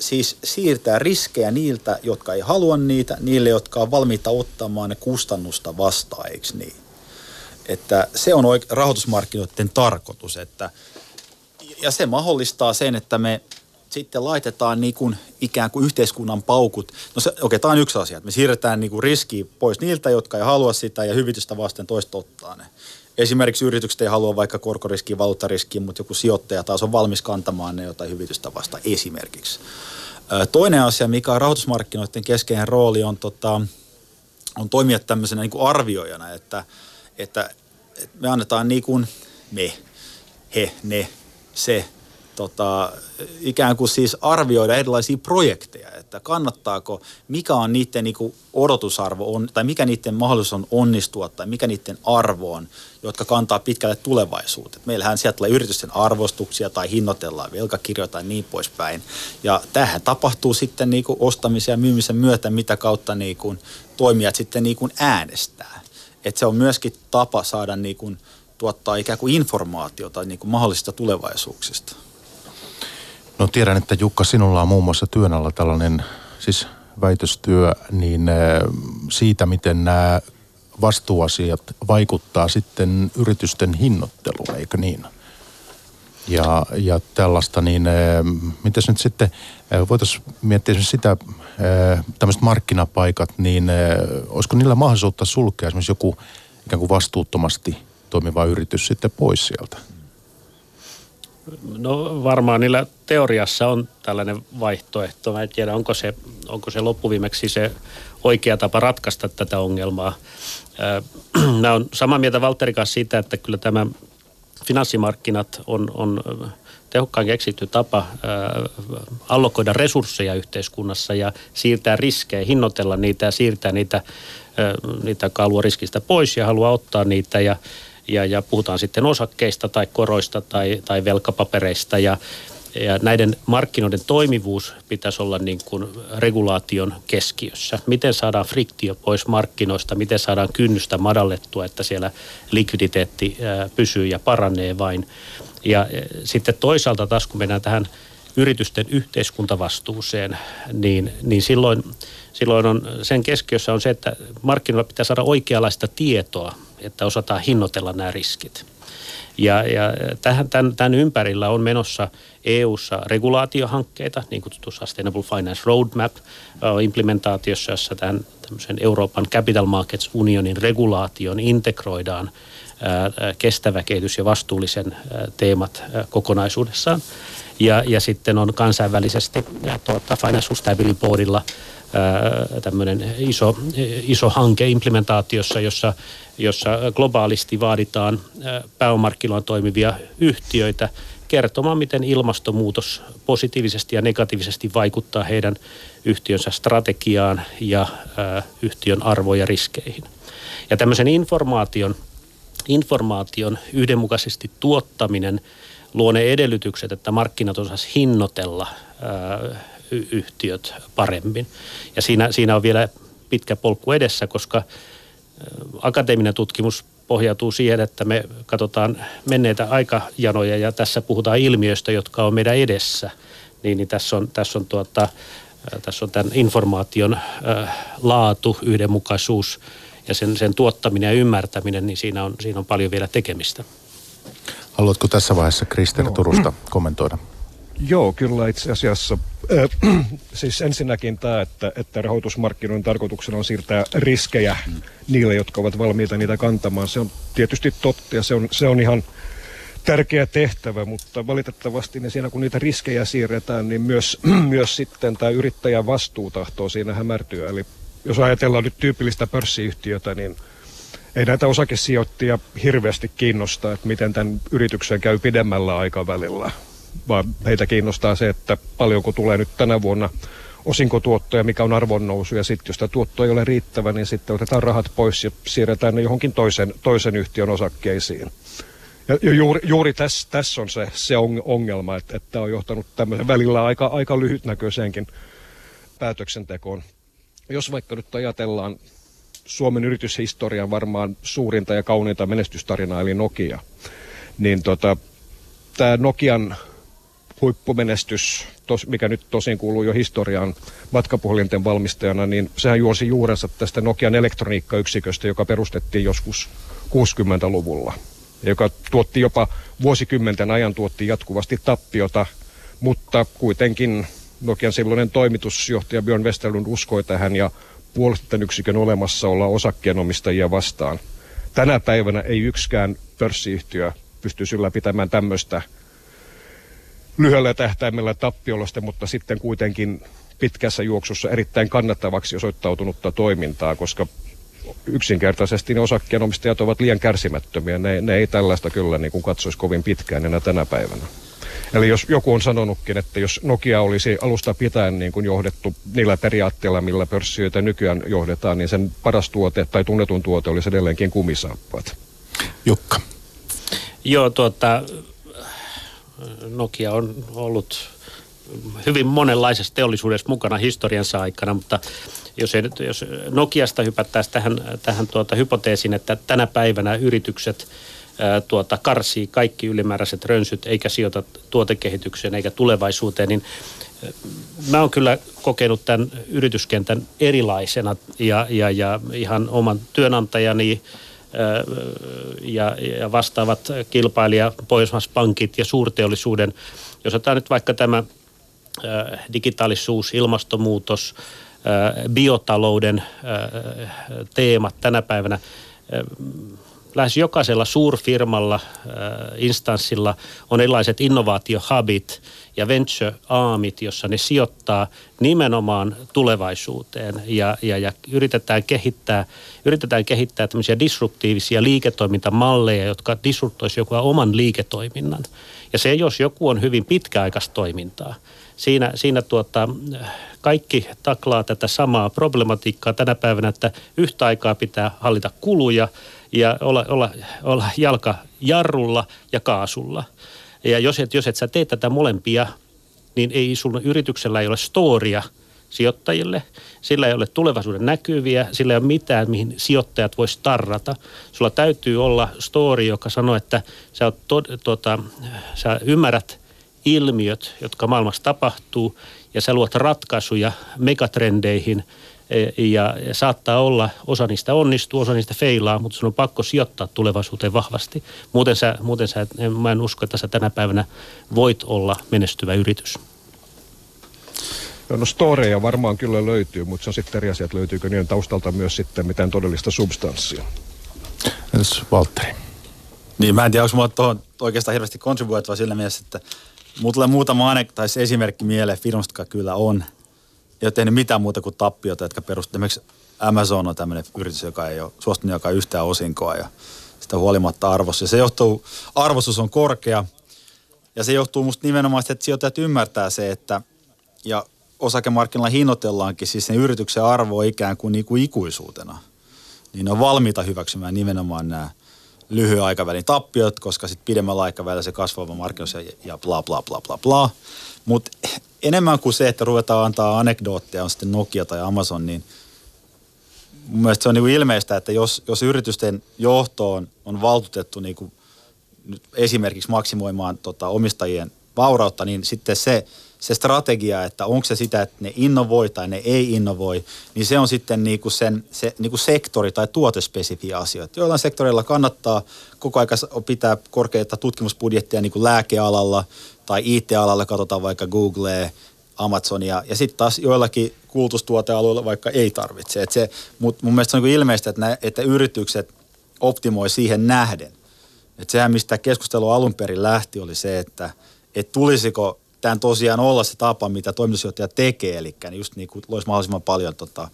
siis siirtää riskejä niiltä, jotka ei halua niitä, niille, jotka on valmiita ottamaan ne kustannusta vastaan, eikö niin? Että se on rahoitusmarkkinoiden tarkoitus, että ja se mahdollistaa sen, että me sitten laitetaan niin kuin ikään kuin yhteiskunnan paukut. No se, okei, tämä on yksi asia, että me siirretään niin kuin riski pois niiltä, jotka ei halua sitä ja hyvitystä vasten toista ottaa ne. Esimerkiksi yritykset ei halua vaikka korkoriskiä, valuuttariskiä, mutta joku sijoittaja taas on valmis kantamaan ne jotain hyvitystä vastaan esimerkiksi. Toinen asia, mikä on rahoitusmarkkinoiden keskeinen rooli, on, tota, on toimia tämmöisenä niin kuin arvioijana, että, että, että me annetaan niin kuin me, he, ne, se, tota, ikään kuin siis arvioida erilaisia projekteja, että kannattaako, mikä on niiden niin kuin odotusarvo on, tai mikä niiden mahdollisuus on onnistua, tai mikä niiden arvo on, jotka kantaa pitkälle tulevaisuuteen. Meillähän sieltä tulee yritysten arvostuksia tai hinnoitellaan velkakirjoja tai niin poispäin. Ja tähän tapahtuu sitten niin kuin ostamisen ja myymisen myötä, mitä kautta niin kuin toimijat sitten niin kuin äänestää. Et se on myöskin tapa saada niin kuin tuottaa ikään kuin informaatiota niin kuin mahdollisista tulevaisuuksista. No tiedän, että Jukka, sinulla on muun muassa työn alla tällainen siis väitöstyö niin äh, siitä, miten nämä vastuuasiat vaikuttaa sitten yritysten hinnoitteluun, eikö niin? Ja, ja tällaista, niin äh, mitäs nyt sitten, äh, voitaisiin miettiä sitä, tämmöiset markkinapaikat, niin olisiko niillä mahdollisuutta sulkea esimerkiksi joku ikään kuin vastuuttomasti toimiva yritys sitten pois sieltä? No varmaan niillä teoriassa on tällainen vaihtoehto. Mä en tiedä, onko se, onko se loppuviimeksi se oikea tapa ratkaista tätä ongelmaa. Mä on samaa mieltä Valtteri kanssa siitä, että kyllä tämä finanssimarkkinat on, on tehokkaan keksitty tapa allokoida resursseja yhteiskunnassa ja siirtää riskejä, hinnoitella niitä ja siirtää niitä, niitä kalua riskistä pois ja haluaa ottaa niitä ja ja, ja puhutaan sitten osakkeista tai koroista tai, tai velkapapereista ja, ja näiden markkinoiden toimivuus pitäisi olla niin kuin regulaation keskiössä. Miten saadaan friktio pois markkinoista, miten saadaan kynnystä madallettua, että siellä likviditeetti pysyy ja paranee vain. Ja sitten toisaalta taas kun mennään tähän yritysten yhteiskuntavastuuseen, niin, niin silloin, silloin on, sen keskiössä on se, että markkinoilla pitää saada oikeanlaista tietoa että osataan hinnoitella nämä riskit. Ja, ja tämän, tämän ympärillä on menossa EU-ssa regulaatiohankkeita, niin kutsuttu Sustainable Finance Roadmap implementaatiossa, jossa tämän tämmöisen Euroopan Capital Markets Unionin regulaation integroidaan kestävä kehitys ja vastuullisen teemat kokonaisuudessaan. Ja, ja sitten on kansainvälisesti tuota, Financial Stability Boardilla tämmöinen iso, iso hanke implementaatiossa, jossa, jossa globaalisti vaaditaan pääomarkkinoilla toimivia yhtiöitä kertomaan, miten ilmastonmuutos positiivisesti ja negatiivisesti vaikuttaa heidän yhtiönsä strategiaan ja yhtiön arvoja ja riskeihin. Ja tämmöisen informaation, informaation yhdenmukaisesti tuottaminen luo ne edellytykset, että markkinat osaisivat hinnoitella yhtiöt paremmin. Ja siinä, siinä on vielä pitkä polku edessä, koska akateeminen tutkimus pohjautuu siihen, että me katsotaan menneitä aikajanoja ja tässä puhutaan ilmiöistä, jotka on meidän edessä. Niin, niin tässä on, tässä on tuota, Tässä on tämän informaation laatu, yhdenmukaisuus ja sen, sen tuottaminen ja ymmärtäminen, niin siinä on, siinä on paljon vielä tekemistä. Haluatko tässä vaiheessa Krister Turusta kommentoida? Joo, kyllä itse asiassa. Äh, siis ensinnäkin tämä, että, että rahoitusmarkkinoiden tarkoituksena on siirtää riskejä niille, jotka ovat valmiita niitä kantamaan. Se on tietysti totta ja se on, se on ihan tärkeä tehtävä, mutta valitettavasti niin siinä kun niitä riskejä siirretään, niin myös, myös sitten tämä yrittäjän vastuu tahtoo siinä hämärtyä. Eli jos ajatellaan nyt tyypillistä pörssiyhtiötä, niin ei näitä osakesijoittajia hirveästi kiinnosta, että miten tämän yrityksen käy pidemmällä aikavälillä, vaan heitä kiinnostaa se, että paljonko tulee nyt tänä vuonna osinkotuottoja, mikä on arvonnousu, ja sitten jos tämä tuotto ei ole riittävä, niin sitten otetaan rahat pois ja siirretään ne johonkin toisen, toisen yhtiön osakkeisiin. Ja juuri, juuri tässä, tässä on se, se ongelma, että, että on johtanut tämmöisen välillä aika, aika lyhytnäköiseenkin päätöksentekoon. Jos vaikka nyt ajatellaan Suomen yrityshistorian varmaan suurinta ja kauniinta menestystarinaa, eli Nokia, niin tota, tämä Nokian huippumenestys, tos, mikä nyt tosin kuuluu jo historiaan matkapuhelinten valmistajana, niin sehän juosi juurensa tästä Nokian elektroniikkayksiköstä, joka perustettiin joskus 60-luvulla joka tuotti jopa vuosikymmenten ajan tuotti jatkuvasti tappiota, mutta kuitenkin Nokian silloinen toimitusjohtaja Björn Westerlund uskoi tähän ja puolusti tämän yksikön olemassaolla osakkeenomistajia vastaan. Tänä päivänä ei yksikään pörssiyhtiö pysty ylläpitämään tämmöistä lyhyellä tähtäimellä tappiolosta, mutta sitten kuitenkin pitkässä juoksussa erittäin kannattavaksi osoittautunutta toimintaa, koska yksinkertaisesti ne osakkeenomistajat ovat liian kärsimättömiä. Ne, ne ei tällaista kyllä niin kuin katsoisi kovin pitkään enää tänä päivänä. Eli jos joku on sanonutkin, että jos Nokia olisi alusta pitäen niin kuin johdettu niillä periaatteilla, millä pörssiöitä nykyään johdetaan, niin sen paras tuote tai tunnetun tuote olisi edelleenkin kumisaappaat. Jukka. Joo, tuota, Nokia on ollut hyvin monenlaisessa teollisuudessa mukana historiansa aikana, mutta jos, ei, jos Nokiasta hypättäisiin tähän, tähän tuota hypoteesiin, että tänä päivänä yritykset tuota, karsii kaikki ylimääräiset rönsyt eikä sijoita tuotekehitykseen eikä tulevaisuuteen, niin mä oon kyllä kokenut tämän yrityskentän erilaisena ja, ja, ja ihan oman työnantajani ja, ja vastaavat kilpailija, Pohjoismaispankit ja suurteollisuuden. Jos otetaan nyt vaikka tämä digitaalisuus, ilmastonmuutos, biotalouden teemat tänä päivänä. Lähes jokaisella suurfirmalla, instanssilla on erilaiset innovaatiohubit ja venture-aamit, jossa ne sijoittaa nimenomaan tulevaisuuteen ja, ja, ja yritetään, kehittää, yritetään kehittää tämmöisiä disruptiivisia liiketoimintamalleja, jotka disruptoisivat joku oman liiketoiminnan. Ja se, jos joku on hyvin pitkäaikaista toimintaa, siinä, siinä tuota, kaikki taklaa tätä samaa problematiikkaa tänä päivänä, että yhtä aikaa pitää hallita kuluja ja olla, olla, olla jalka jarrulla ja kaasulla. Ja jos et, jos et sä tee tätä molempia, niin ei sun yrityksellä ei ole storia sijoittajille. Sillä ei ole tulevaisuuden näkyviä, sillä ei ole mitään, mihin sijoittajat voisi tarrata. Sulla täytyy olla story, joka sanoo, että sä, oot to, tota, sä ymmärrät ilmiöt, jotka maailmassa tapahtuu, ja sä luot ratkaisuja megatrendeihin, ja, ja saattaa olla, osa niistä onnistuu, osa niistä feilaa, mutta sun on pakko sijoittaa tulevaisuuteen vahvasti. Muuten, sä, muuten sä, mä en usko, että sä tänä päivänä voit olla menestyvä yritys. No, no storeja varmaan kyllä löytyy, mutta se on sitten eri asia, että löytyykö niiden taustalta myös sitten mitään todellista substanssia. Entäs Valtteri? Niin, mä en tiedä, onko mulla tuohon oikeastaan hirveästi kontribuoitua sillä mielessä, että Mulla tulee muutama anek- tai esimerkki mieleen firmasta, joka kyllä on. Ei ole tehnyt mitään muuta kuin tappiota, jotka perustuvat. Esimerkiksi Amazon on tämmöinen yritys, joka ei ole suostunut joka yhtään osinkoa ja sitä huolimatta arvossa. Ja se johtuu, arvostus on korkea ja se johtuu musta nimenomaan siitä, että sijoittajat ymmärtää se, että ja osakemarkkinoilla hinnoitellaankin siis sen yrityksen arvo ikään kuin, niin kuin ikuisuutena. Niin ne on valmiita hyväksymään nimenomaan nämä – lyhyen aikavälin tappiot, koska sitten pidemmällä aikavälillä se kasvava markkinoissa ja bla bla bla bla bla. Mutta enemmän kuin se, että ruvetaan antaa anekdootteja on sitten Nokia tai Amazon, niin mun mielestä se on niinku ilmeistä, että jos, jos yritysten johtoon on valtuutettu niinku nyt esimerkiksi maksimoimaan tota, omistajien vaurautta, niin sitten se, se strategia, että onko se sitä, että ne innovoi tai ne ei innovoi, niin se on sitten niinku sen, se niinku sektori- tai tuotespesifiä asioita. Joillain sektoreilla kannattaa koko ajan pitää korkeita tutkimusbudjetteja niin kuin lääkealalla tai IT-alalla, katsotaan vaikka Googlea, Amazonia, ja sitten taas joillakin kulutustuotealueilla vaikka ei tarvitse. Mutta mun mielestä se on niin ilmeistä, että, nä, että yritykset optimoi siihen nähden. Et sehän, mistä keskustelu alun perin lähti, oli se, että et tulisiko tämän tosiaan olla se tapa, mitä toimitusjohtaja tekee, eli niin just niin kuin loisi mahdollisimman paljon tota,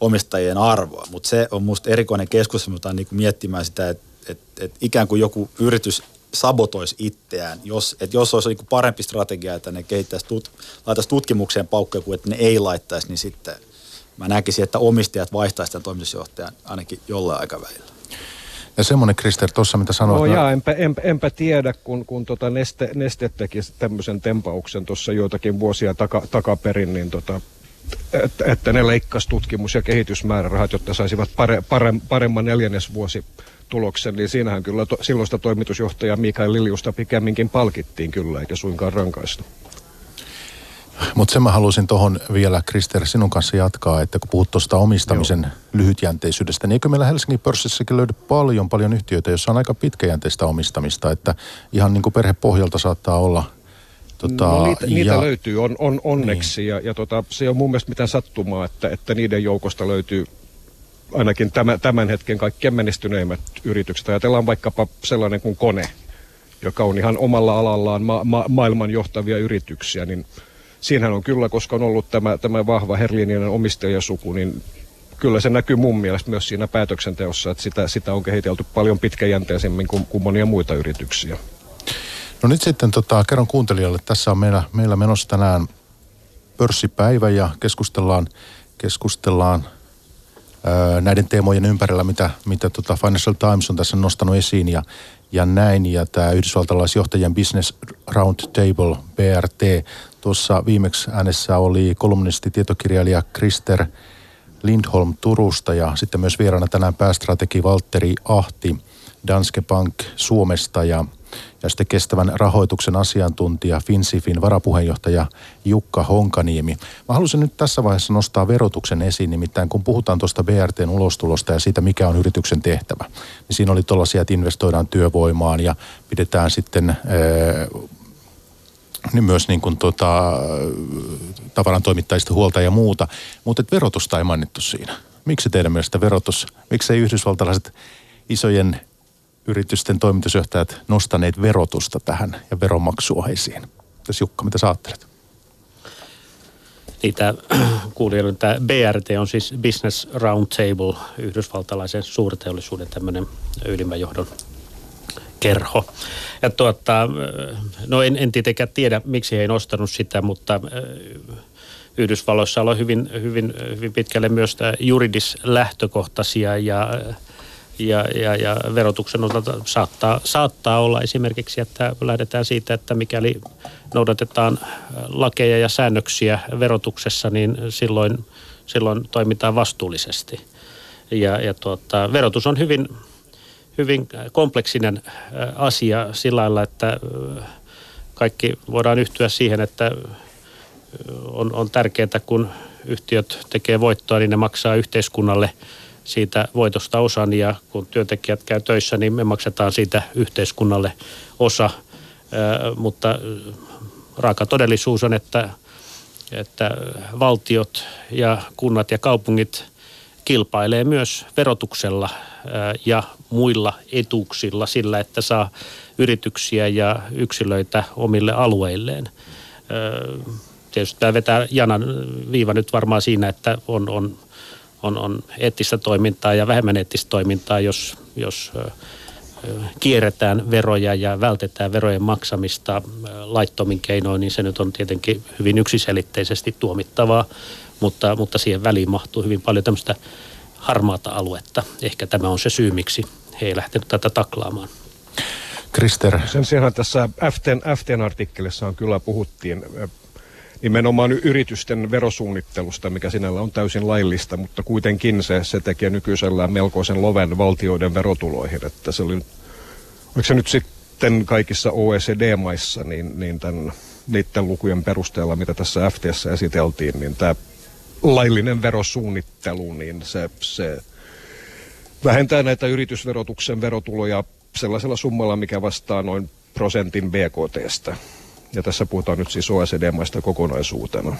omistajien arvoa. Mutta se on musta erikoinen keskustelu, mutta niin miettimään sitä, että et, et ikään kuin joku yritys sabotoisi itseään, jos, että jos olisi niin parempi strategia, että ne kehittäisi tut, laitaisi tutkimukseen paukkoja kuin että ne ei laittaisi, niin sitten mä näkisin, että omistajat vaihtaisivat tämän toimitusjohtajan ainakin jollain aikavälillä. Ja semmoinen, Krister, tuossa mitä sanoit... No, jaa, enpä, enpä, enpä tiedä, kun, kun tota Neste, Neste teki tämmöisen tempauksen tuossa joitakin vuosia taka, takaperin, niin tota, että, että ne leikkasi tutkimus- ja kehitysmäärärahat, jotta saisivat pare, pare, paremman neljännesvuosi tuloksen, niin siinähän kyllä to, silloista toimitusjohtajaa Mikael Liljusta pikemminkin palkittiin kyllä, eikä suinkaan rankaistu. Mutta sen mä haluaisin tuohon vielä, Krister, sinun kanssa jatkaa, että kun puhut tuosta omistamisen Joo. lyhytjänteisyydestä, niin eikö meillä Helsingin pörssissäkin löydy paljon, paljon yhtiöitä, joissa on aika pitkäjänteistä omistamista, että ihan niin kuin perhepohjalta saattaa olla Tota, no, niitä, ja, niitä löytyy on, on onneksi niin. ja, ja tota, se on mun mielestä mitään sattumaa, että, että niiden joukosta löytyy ainakin tämän, tämän hetken kaikkien menestyneimmät yritykset. Ajatellaan vaikkapa sellainen kuin Kone, joka on ihan omalla alallaan ma- ma- maailman johtavia yrityksiä, niin siinähän on kyllä, koska on ollut tämä, tämä vahva herlininen omistajasuku, niin kyllä se näkyy mun mielestä myös siinä päätöksenteossa, että sitä, sitä on kehitelty paljon pitkäjänteisemmin kuin, kuin monia muita yrityksiä. No nyt sitten tota, kerron kuuntelijalle, tässä on meillä, meillä menossa tänään pörssipäivä ja keskustellaan, keskustellaan ää, näiden teemojen ympärillä, mitä, mitä tota Financial Times on tässä nostanut esiin ja, ja näin. Ja tämä yhdysvaltalaisjohtajien Business Roundtable, BRT, tuossa viimeksi äänessä oli kolumnisti, tietokirjailija Krister Lindholm Turusta ja sitten myös vieraana tänään päästrategi Valtteri Ahti Danske Bank Suomesta ja ja sitten kestävän rahoituksen asiantuntija Finsifin varapuheenjohtaja Jukka Honkaniemi. Mä haluaisin nyt tässä vaiheessa nostaa verotuksen esiin, nimittäin kun puhutaan tuosta BRTn ulostulosta ja siitä, mikä on yrityksen tehtävä, niin siinä oli tuollaisia, että investoidaan työvoimaan ja pidetään sitten ää, niin myös niin kuin tota, tavaran toimittajista huolta ja muuta, mutta verotusta ei mainittu siinä. Miksi teidän mielestä verotus, miksi ei yhdysvaltalaiset isojen yritysten toimitusjohtajat nostaneet verotusta tähän ja veromaksua esiin. Tässä Jukka, mitä sä ajattelet? Tämä kuulijoille, tämä BRT on siis Business Roundtable, yhdysvaltalaisen suurteollisuuden tämmöinen ylimmän johdon kerho. Ja tuota, no en, en tietenkään tiedä, miksi he ei nostanut sitä, mutta Yhdysvalloissa on hyvin, hyvin, hyvin pitkälle myös juridislähtökohtaisia ja ja, ja, ja verotuksen osalta saattaa, saattaa olla esimerkiksi, että lähdetään siitä, että mikäli noudatetaan lakeja ja säännöksiä verotuksessa, niin silloin, silloin toimitaan vastuullisesti. Ja, ja tuota, verotus on hyvin, hyvin kompleksinen asia sillä lailla, että kaikki voidaan yhtyä siihen, että on, on tärkeää, kun yhtiöt tekee voittoa, niin ne maksaa yhteiskunnalle – siitä voitosta osan ja kun työntekijät käy töissä, niin me maksetaan siitä yhteiskunnalle osa. mutta raaka todellisuus on, että, että valtiot ja kunnat ja kaupungit kilpailee myös verotuksella ja muilla etuuksilla sillä, että saa yrityksiä ja yksilöitä omille alueilleen. Tietysti tämä vetää janan viiva nyt varmaan siinä, että on, on on, on eettistä toimintaa ja vähemmän eettistä toimintaa, jos, jos kierretään veroja ja vältetään verojen maksamista laittomin keinoin, niin se nyt on tietenkin hyvin yksiselitteisesti tuomittavaa, mutta, mutta siihen väliin mahtuu hyvin paljon tämmöistä harmaata aluetta. Ehkä tämä on se syy, miksi he ei lähtenyt tätä taklaamaan. Krister. Sen sijaan tässä FTN, FTN artikkelissa on kyllä puhuttiin nimenomaan yritysten verosuunnittelusta, mikä sinällä on täysin laillista, mutta kuitenkin se, se tekee nykyisellään melkoisen loven valtioiden verotuloihin. Että se oli, oliko se nyt sitten kaikissa OECD-maissa, niin, niin tämän, niiden lukujen perusteella, mitä tässä FTS esiteltiin, niin tämä laillinen verosuunnittelu, niin se, se vähentää näitä yritysverotuksen verotuloja sellaisella summalla, mikä vastaa noin prosentin BKTstä. Ja tässä puhutaan nyt siis OECD-maista kokonaisuutena.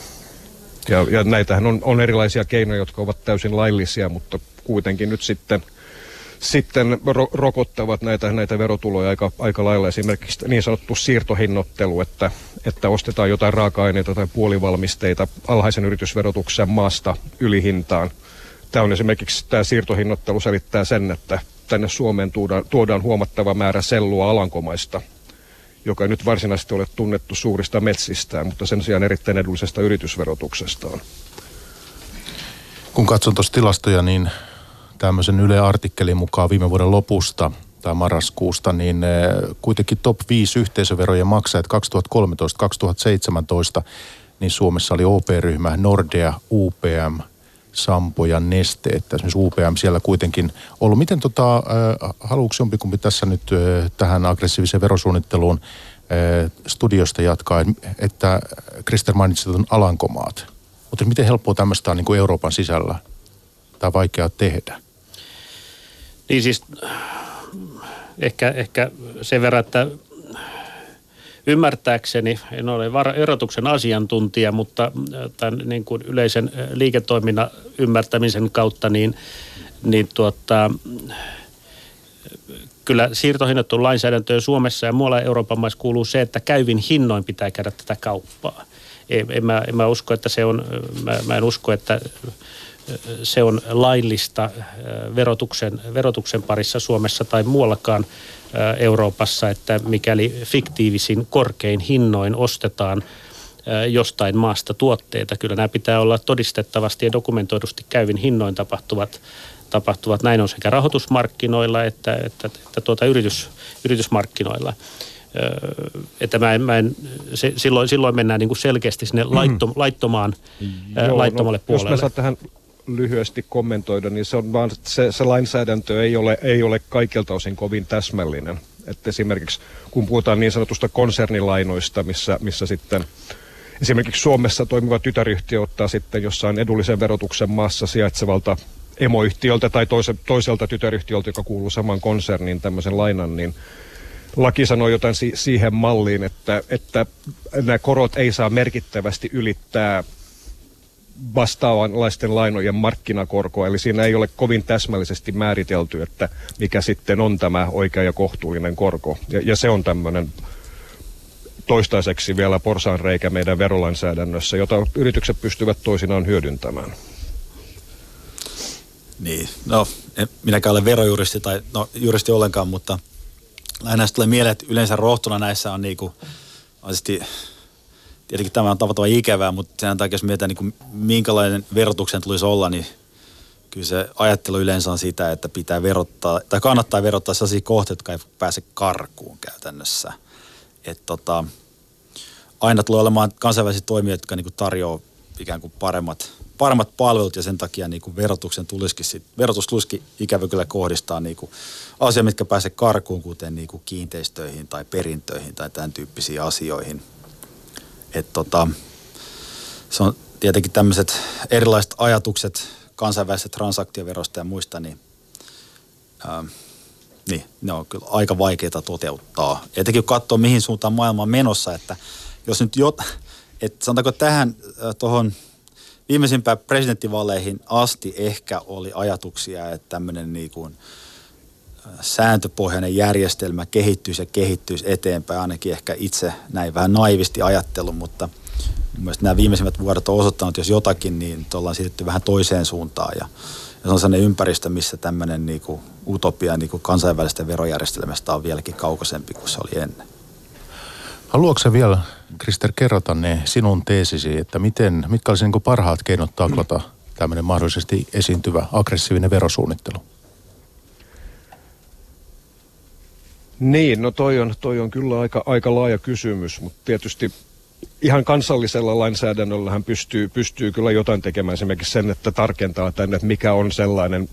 Ja, ja näitähän on, on erilaisia keinoja, jotka ovat täysin laillisia, mutta kuitenkin nyt sitten, sitten ro, rokottavat näitä, näitä verotuloja aika, aika lailla. Esimerkiksi niin sanottu siirtohinnoittelu, että, että ostetaan jotain raaka-aineita tai puolivalmisteita alhaisen yritysverotuksen maasta ylihintaan. Tämä on esimerkiksi tämä siirtohinnoittelu selittää sen, että tänne Suomeen tuodaan, tuodaan huomattava määrä sellua Alankomaista, joka ei nyt varsinaisesti ole tunnettu suurista metsistään, mutta sen sijaan erittäin edullisesta yritysverotuksestaan. Kun katson tuossa tilastoja, niin tämmöisen Yle artikkelin mukaan viime vuoden lopusta tai marraskuusta, niin eh, kuitenkin top 5 yhteisöverojen maksajat 2013-2017, niin Suomessa oli OP-ryhmä, Nordea, UPM, Sampo ja Neste, että esimerkiksi UPM siellä kuitenkin ollut. Miten tota, äh, haluatko jompikumpi tässä nyt äh, tähän aggressiiviseen verosuunnitteluun äh, studiosta jatkaa, että Krister mainitsi tuon Alankomaat. Mutta miten helppoa tämmöistä on niin kuin Euroopan sisällä tai vaikeaa tehdä? Niin siis ehkä, ehkä sen verran, että ymmärtääkseni, en ole erotuksen asiantuntija, mutta äh, tämän niin kuin yleisen äh, liiketoiminnan ymmärtämisen kautta, niin, niin tuota, kyllä siirtohinnattu lainsäädäntöön Suomessa ja muualla Euroopan maissa kuuluu se, että käyvin hinnoin pitää käydä tätä kauppaa. En, en, mä, en mä usko, että se on, mä, mä en usko, että se on laillista äh, verotuksen, verotuksen parissa Suomessa tai muuallakaan Euroopassa, että mikäli fiktiivisin korkein hinnoin ostetaan jostain maasta tuotteita. Kyllä nämä pitää olla todistettavasti ja dokumentoidusti käyvin hinnoin tapahtuvat, tapahtuvat. Näin on sekä rahoitusmarkkinoilla että, että, että tuota yritys, yritysmarkkinoilla. Että mä en, mä en, se, silloin, silloin mennään niin kuin selkeästi sinne laittom, laittomaan, Joo, laittomalle no, puolelle. Jos mä tähän lyhyesti kommentoida, niin se, on vaan, se, se lainsäädäntö ei ole, ei ole kaikilta osin kovin täsmällinen. Että esimerkiksi kun puhutaan niin sanotusta konsernilainoista, missä, missä sitten esimerkiksi Suomessa toimiva tytäryhtiö ottaa sitten jossain edullisen verotuksen maassa sijaitsevalta emoyhtiöltä tai toise, toiselta tytäryhtiöltä, joka kuuluu saman konserniin tämmöisen lainan, niin laki sanoo jotain si- siihen malliin, että, että nämä korot ei saa merkittävästi ylittää vastaavanlaisten lainojen markkinakorkoa, eli siinä ei ole kovin täsmällisesti määritelty, että mikä sitten on tämä oikea ja kohtuullinen korko. Ja, ja se on tämmöinen toistaiseksi vielä porsaanreikä meidän verolainsäädännössä, jota yritykset pystyvät toisinaan hyödyntämään. Niin, no en minäkään ole verojuristi tai no juristi ollenkaan, mutta lähinnä tulee mieleen, että yleensä rohtuna näissä on niinku, tietenkin tämä on tavattoman ikävää, mutta sen takia jos mietitään, niin minkälainen verotuksen tulisi olla, niin kyllä se ajattelu yleensä on sitä, että pitää verottaa, tai kannattaa verottaa sellaisia kohteita, jotka ei pääse karkuun käytännössä. Että tota, aina tulee olemaan kansainvälisiä toimijoita, jotka niin tarjoaa ikään kuin paremmat, paremmat palvelut ja sen takia niin kuin verotuksen tulisikin sit, verotus tulisikin ikävä kyllä kohdistaa niin kuin asia, mitkä pääse karkuun, kuten niin kuin kiinteistöihin tai perintöihin tai tämän tyyppisiin asioihin – et tota, se on tietenkin tämmöiset erilaiset ajatukset kansainvälisestä transaktioverosta ja muista, niin, ää, niin ne on kyllä aika vaikeita toteuttaa. Etenkin kun katsoo, mihin suuntaan maailma on menossa, että jos nyt jot, että sanotaanko tähän tuohon viimeisimpään presidenttivaaleihin asti ehkä oli ajatuksia, että tämmöinen niin kuin – sääntöpohjainen järjestelmä kehittyisi ja kehittyisi eteenpäin. Ainakin ehkä itse näin vähän naivisti ajattelun, mutta mielestäni nämä viimeisimmät vuodet on osoittanut, jos jotakin, niin ollaan siirtynyt vähän toiseen suuntaan. Ja, ja se on sellainen ympäristö, missä tämmöinen niin kuin utopia niin kuin kansainvälisten verojärjestelmästä on vieläkin kaukaisempi kuin se oli ennen. Haluatko vielä, Krister, kerrota ne sinun teesisi, että miten, mitkä olisivat niin parhaat keinot taklata tämmöinen mahdollisesti esiintyvä aggressiivinen verosuunnittelu? Niin, no toi on, toi on kyllä aika, aika laaja kysymys, mutta tietysti ihan kansallisella lainsäädännöllähän pystyy, pystyy kyllä jotain tekemään. Esimerkiksi sen, että tarkentaa tänne, että mikä on sellainen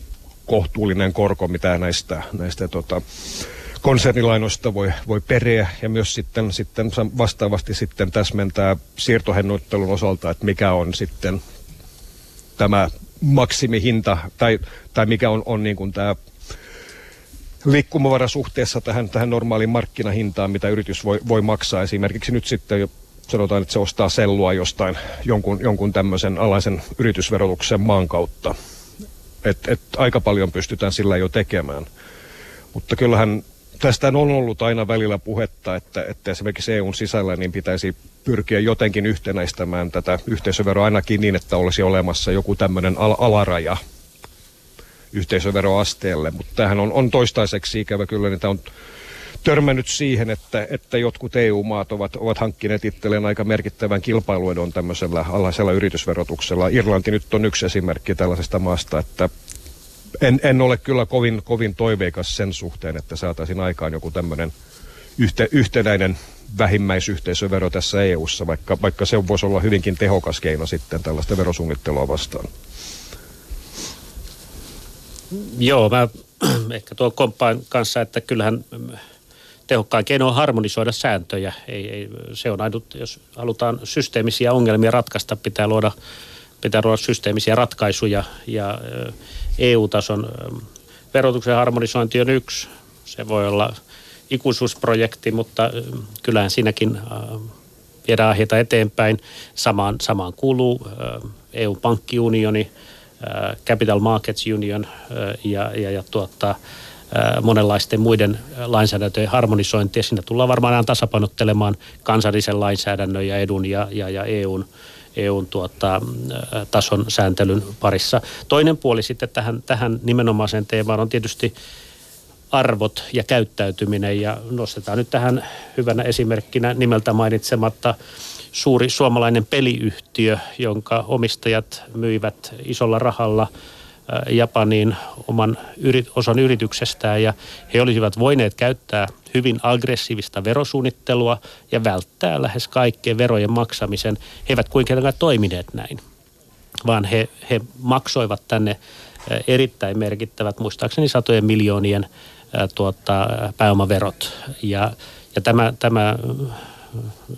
kohtuullinen korko, mitä näistä, näistä tota, konsernilainoista voi, voi periä. Ja myös sitten, sitten vastaavasti sitten täsmentää siirtohennoittelun osalta, että mikä on sitten tämä maksimihinta tai, tai mikä on, on niin kuin tämä liikkumavara suhteessa tähän, tähän normaaliin markkinahintaan, mitä yritys voi, voi maksaa. Esimerkiksi nyt sitten sanotaan, että se ostaa sellua jostain jonkun, jonkun tämmöisen alaisen yritysverotuksen maan kautta. Et, et aika paljon pystytään sillä jo tekemään. Mutta kyllähän tästä on ollut aina välillä puhetta, että, että esimerkiksi EUn sisällä niin pitäisi pyrkiä jotenkin yhtenäistämään tätä yhteisöveroa ainakin niin, että olisi olemassa joku tämmöinen al- alaraja yhteisöveroasteelle. Mutta tämähän on, on toistaiseksi ikävä kyllä, niin tämä on törmännyt siihen, että, että jotkut EU-maat ovat, ovat hankkineet itselleen aika merkittävän kilpailuedon tämmöisellä alaisella yritysverotuksella. Irlanti nyt on yksi esimerkki tällaisesta maasta, että en, en ole kyllä kovin, kovin toiveikas sen suhteen, että saataisiin aikaan joku tämmöinen yhte, yhtenäinen vähimmäisyhteisövero tässä EU-ssa, vaikka, vaikka se voisi olla hyvinkin tehokas keino sitten tällaista verosuunnittelua vastaan. Joo, mä ehkä tuon komppaan kanssa, että kyllähän tehokkain keino on harmonisoida sääntöjä. Ei, ei, se on ainut, jos halutaan systeemisiä ongelmia ratkaista, pitää luoda, pitää luoda systeemisiä ratkaisuja ja EU-tason verotuksen harmonisointi on yksi. Se voi olla ikuisuusprojekti, mutta kyllähän siinäkin viedään aiheita eteenpäin. Samaan, samaan kuuluu EU-pankkiunioni, Capital Markets Union ja, ja, ja tuottaa, monenlaisten muiden lainsäädäntöjen harmonisointia. Siinä tullaan varmaan tasapainottelemaan kansallisen lainsäädännön ja edun ja, ja, ja EUn, EUn tuota, tason sääntelyn parissa. Toinen puoli sitten tähän, tähän nimenomaiseen teemaan on tietysti arvot ja käyttäytyminen ja nostetaan nyt tähän hyvänä esimerkkinä nimeltä mainitsematta suuri suomalainen peliyhtiö, jonka omistajat myivät isolla rahalla – Japaniin oman yrit, osan yrityksestään ja he olisivat voineet käyttää hyvin aggressiivista verosuunnittelua ja välttää lähes kaikkeen verojen maksamisen. He eivät kuitenkaan toimineet näin, vaan he, he maksoivat tänne erittäin merkittävät, muistaakseni satojen miljoonien tuota, pääomaverot. Ja, ja tämä, tämä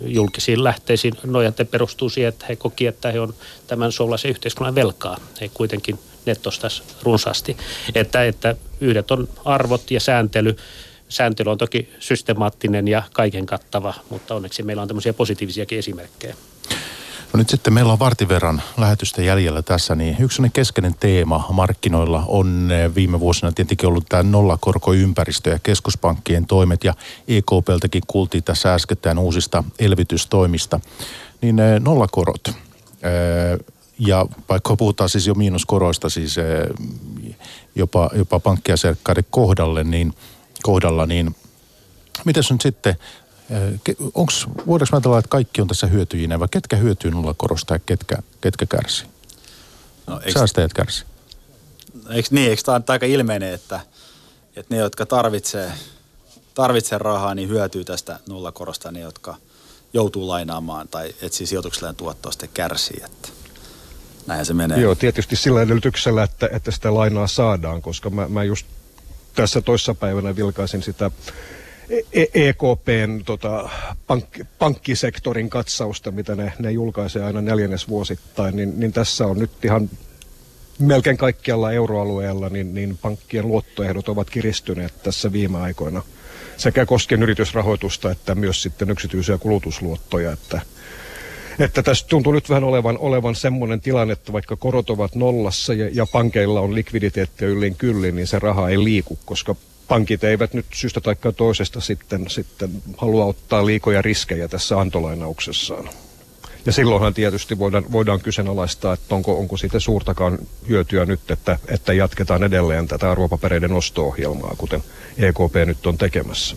julkisiin lähteisiin nojaten perustuu siihen, että he koki, että he on tämän suomalaisen yhteiskunnan velkaa. He kuitenkin nettostaisi runsaasti. Että, että yhdet on arvot ja sääntely. Sääntely on toki systemaattinen ja kaiken kattava, mutta onneksi meillä on tämmöisiä positiivisiakin esimerkkejä. No nyt sitten meillä on vartin verran lähetystä jäljellä tässä, niin yksi keskeinen teema markkinoilla on eh, viime vuosina tietenkin ollut tämä nollakorkoympäristö ja keskuspankkien toimet ja EKPltäkin kuultiin tässä äskettäin uusista elvytystoimista. Niin eh, nollakorot, eh, ja vaikka puhutaan siis jo miinuskoroista siis jopa, jopa pankkiasiakkaiden kohdalle, niin, kohdalla, niin miten nyt sitten onks, voidaanko ajatella, että kaikki on tässä hyötyjinä vai ketkä hyötyy nollakorosta ja ketkä, ketkä kärsii? No, eikö, Säästäjät kärsii. Eikö niin, eikö tämä on aika ilmeinen, että, että ne, jotka tarvitsee, tarvitsee rahaa, niin hyötyy tästä nollakorosta, ne, jotka joutuu lainaamaan tai etsii sijoitukselleen tuottoa, sitten kärsii. Että näin se menee. Joo, tietysti sillä edellytyksellä, että, että sitä lainaa saadaan, koska mä, mä just tässä toissapäivänä vilkaisin sitä EKPn e tota, pankk, pankkisektorin katsausta, mitä ne, ne julkaisee aina neljännesvuosittain, niin, niin tässä on nyt ihan melkein kaikkialla euroalueella, niin, niin pankkien luottoehdot ovat kiristyneet tässä viime aikoina. Sekä koskien yritysrahoitusta että myös sitten yksityisiä kulutusluottoja, että että tässä tuntuu nyt vähän olevan, olevan semmoinen tilanne, että vaikka korot ovat nollassa ja, ja pankeilla on likviditeettiä yllin kyllin, niin se raha ei liiku, koska pankit eivät nyt syystä tai toisesta sitten, sitten halua ottaa liikoja riskejä tässä antolainauksessaan. Ja silloinhan tietysti voidaan, voidaan kyseenalaistaa, että onko, onko siitä suurtakaan hyötyä nyt, että, että jatketaan edelleen tätä arvopapereiden osto-ohjelmaa, kuten EKP nyt on tekemässä.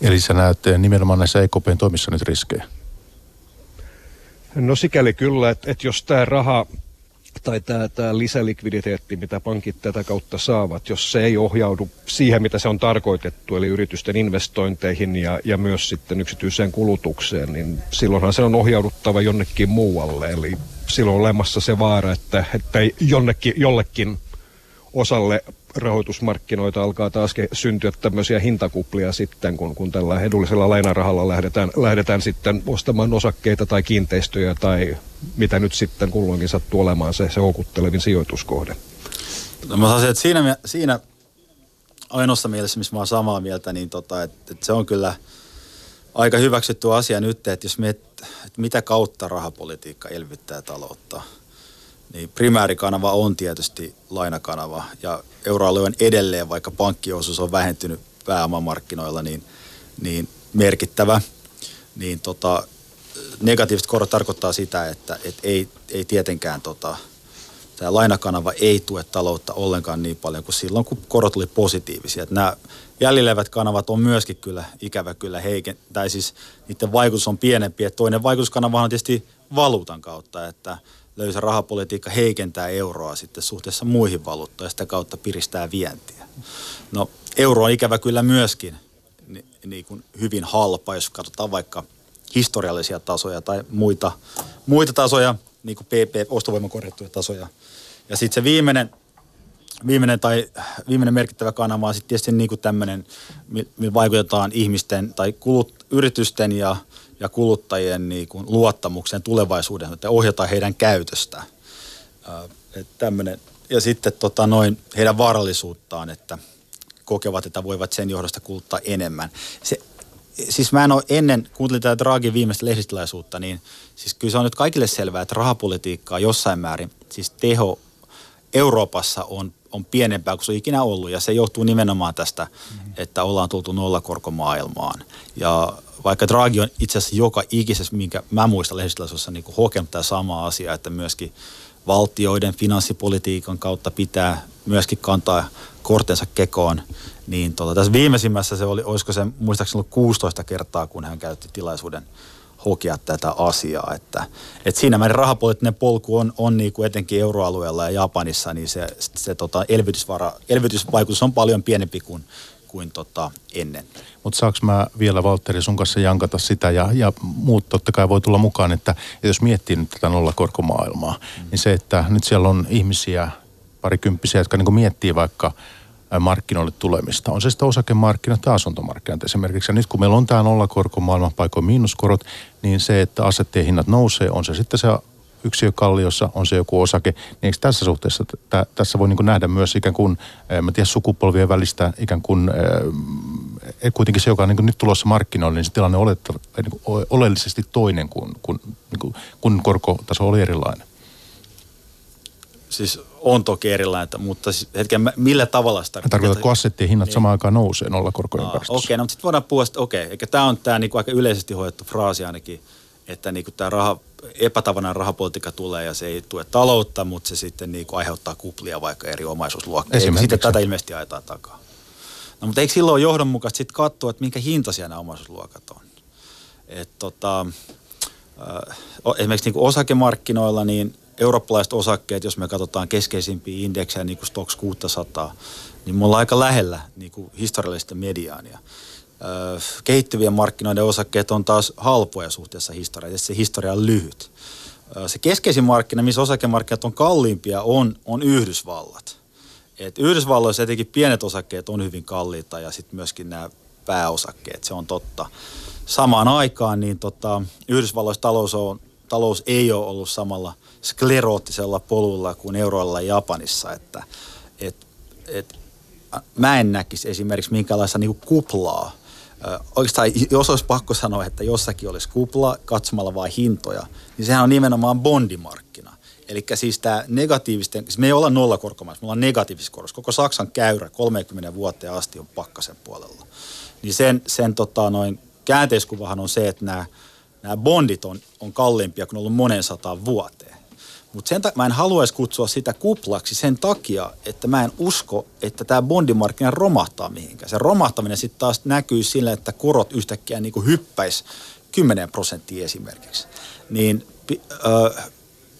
Eli sä näet nimenomaan näissä EKPn toimissa nyt riskejä? No sikäli kyllä, että, että jos tämä raha tai tämä, tämä lisälikviditeetti, mitä pankit tätä kautta saavat, jos se ei ohjaudu siihen, mitä se on tarkoitettu, eli yritysten investointeihin ja, ja myös sitten yksityiseen kulutukseen, niin silloinhan se on ohjauduttava jonnekin muualle. Eli silloin on olemassa se vaara, että, että jonnekin, jollekin osalle rahoitusmarkkinoita alkaa taas syntyä tämmöisiä hintakuplia sitten, kun, kun tällä edullisella lainarahalla lähdetään, lähdetään sitten ostamaan osakkeita tai kiinteistöjä tai mitä nyt sitten kulloinkin sattuu olemaan se, se houkuttelevin sijoituskohde. Mä sanoisin, että siinä, siinä ainoassa mielessä, missä mä oon samaa mieltä, niin tota, että, että se on kyllä aika hyväksytty asia nyt, että jos miet, että mitä kautta rahapolitiikka elvyttää taloutta, niin primäärikanava on tietysti lainakanava ja euroalue on edelleen, vaikka pankkiosuus on vähentynyt pääomamarkkinoilla, niin, niin merkittävä. Niin tota, negatiiviset korot tarkoittaa sitä, että et ei, ei tietenkään tota, tämä lainakanava ei tue taloutta ollenkaan niin paljon kuin silloin, kun korot oli positiivisia. Että nämä jäljilevät kanavat on myöskin kyllä ikävä kyllä heiken, tai siis niiden vaikutus on pienempi. Että toinen vaikutuskanava on tietysti valuutan kautta, että löysä rahapolitiikka heikentää euroa sitten suhteessa muihin valuuttoihin ja sitä kautta piristää vientiä. No euro on ikävä kyllä myöskin niin, kuin hyvin halpa, jos katsotaan vaikka historiallisia tasoja tai muita, muita tasoja, niin kuin PP, ostovoimakorjattuja tasoja – ja sitten se viimeinen, viimeinen, tai viimeinen merkittävä kanava on sitten tietysti niin kuin tämmöinen, millä vaikutetaan ihmisten tai kulut, yritysten ja, ja kuluttajien niin kuin luottamukseen tulevaisuuden, että ohjataan heidän käytöstä. tämmöinen. Ja sitten tota noin, heidän vaarallisuuttaan, että kokevat, että voivat sen johdosta kuluttaa enemmän. Se, siis mä en ole ennen, kuuntelin tätä Dragin viimeistä lehdistilaisuutta, niin siis kyllä se on nyt kaikille selvää, että rahapolitiikkaa jossain määrin, siis teho Euroopassa on, on pienempää kuin se on ikinä ollut ja se johtuu nimenomaan tästä, mm-hmm. että ollaan tultu nollakorkomaailmaan. Ja vaikka Draghi on itse asiassa joka ikisessä, minkä mä muistan lehdistölaisuudessa niin hokenut tämä sama asia, että myöskin valtioiden finanssipolitiikan kautta pitää myöskin kantaa kortensa kekoon, niin tota, tässä viimeisimmässä se oli, olisiko se muistaakseni ollut 16 kertaa, kun hän käytti tilaisuuden – hokea tätä asiaa. Että, että siinä määrin rahapoliittinen polku on, on niin kuin etenkin euroalueella ja Japanissa, niin se, se tota elvytysvara, elvytysvaikutus on paljon pienempi kuin, kuin tota ennen. Mutta saanko mä vielä Valtteri sun kanssa jankata sitä ja, ja muut totta kai voi tulla mukaan, että, että jos miettii nyt tätä nollakorkomaailmaa, mm. niin se, että nyt siellä on ihmisiä, parikymppisiä, jotka niin miettii vaikka – markkinoille tulemista. On se sitten osakemarkkinat tai asuntomarkkinat esimerkiksi. Ja nyt kun meillä on tämä nollakorkomaailma, paikoin miinuskorot, niin se, että asetteen hinnat nousee, on se sitten se kalliossa, on se joku osake, niin eikö tässä suhteessa, t- tässä voi niin nähdä myös ikään kuin, mä tiedän, sukupolvien välistä ikään kuin, äh, kuitenkin se, joka on niin nyt tulossa markkinoille, niin se tilanne on niin oleellisesti toinen kuin, kuin, niin kuin, kun korkotaso oli erilainen. Siis on toki erilainen, mutta siis hetken, millä tavalla sitä... Tarkoitatko assettien hinnat niin. samaan aikaan nousee nollakorkoympäristössä? Okei, okay, no mutta sitten voidaan puhua, okei, okay, tämä on tämä niinku aika yleisesti hoidettu fraasi ainakin, että niinku tämä raha, epätavanainen rahapolitiikka tulee ja se ei tue taloutta, mutta se sitten niinku aiheuttaa kuplia vaikka eri omaisuusluokkia. Sitten tätä ilmeisesti ajetaan takaa. No mutta eikö silloin ole johdonmukaista sitten katsoa, että minkä hintaisia nämä omaisuusluokat on? Et tota, äh, esimerkiksi niinku osakemarkkinoilla, niin eurooppalaiset osakkeet, jos me katsotaan keskeisimpiä indeksejä, niin kuin Stox 600, niin me ollaan aika lähellä niin kuin historiallista mediaania. Kehittyvien markkinoiden osakkeet on taas halpoja suhteessa historiaan, se historia on lyhyt. se keskeisin markkina, missä osakemarkkinat on kalliimpia, on, on Yhdysvallat. Et Yhdysvalloissa etenkin pienet osakkeet on hyvin kalliita ja sitten myöskin nämä pääosakkeet, se on totta. Samaan aikaan niin tota, Yhdysvalloissa talous, on, talous ei ole ollut samalla skleroottisella polulla kuin euroilla Japanissa, että et, et, mä en näkisi esimerkiksi minkälaista niin kuplaa. Oikeastaan jos olisi pakko sanoa, että jossakin olisi kupla katsomalla vain hintoja, niin sehän on nimenomaan bondimarkkina. Eli siis tämä negatiivisten, siis me ei olla nollakorkomaissa, me ollaan negatiivisessa korossa. Koko Saksan käyrä 30 vuoteen asti on pakkasen puolella. Niin sen, sen tota, noin käänteiskuvahan on se, että nämä, nämä bondit on, on kalliimpia kuin ollut monen sataan vuoteen. Mutta sen ta- mä en haluaisi kutsua sitä kuplaksi sen takia, että mä en usko, että tämä bondimarkkina romahtaa mihinkään. Se romahtaminen sitten taas näkyy sillä, että korot yhtäkkiä niin hyppäisi 10 prosenttia esimerkiksi. Niin äh,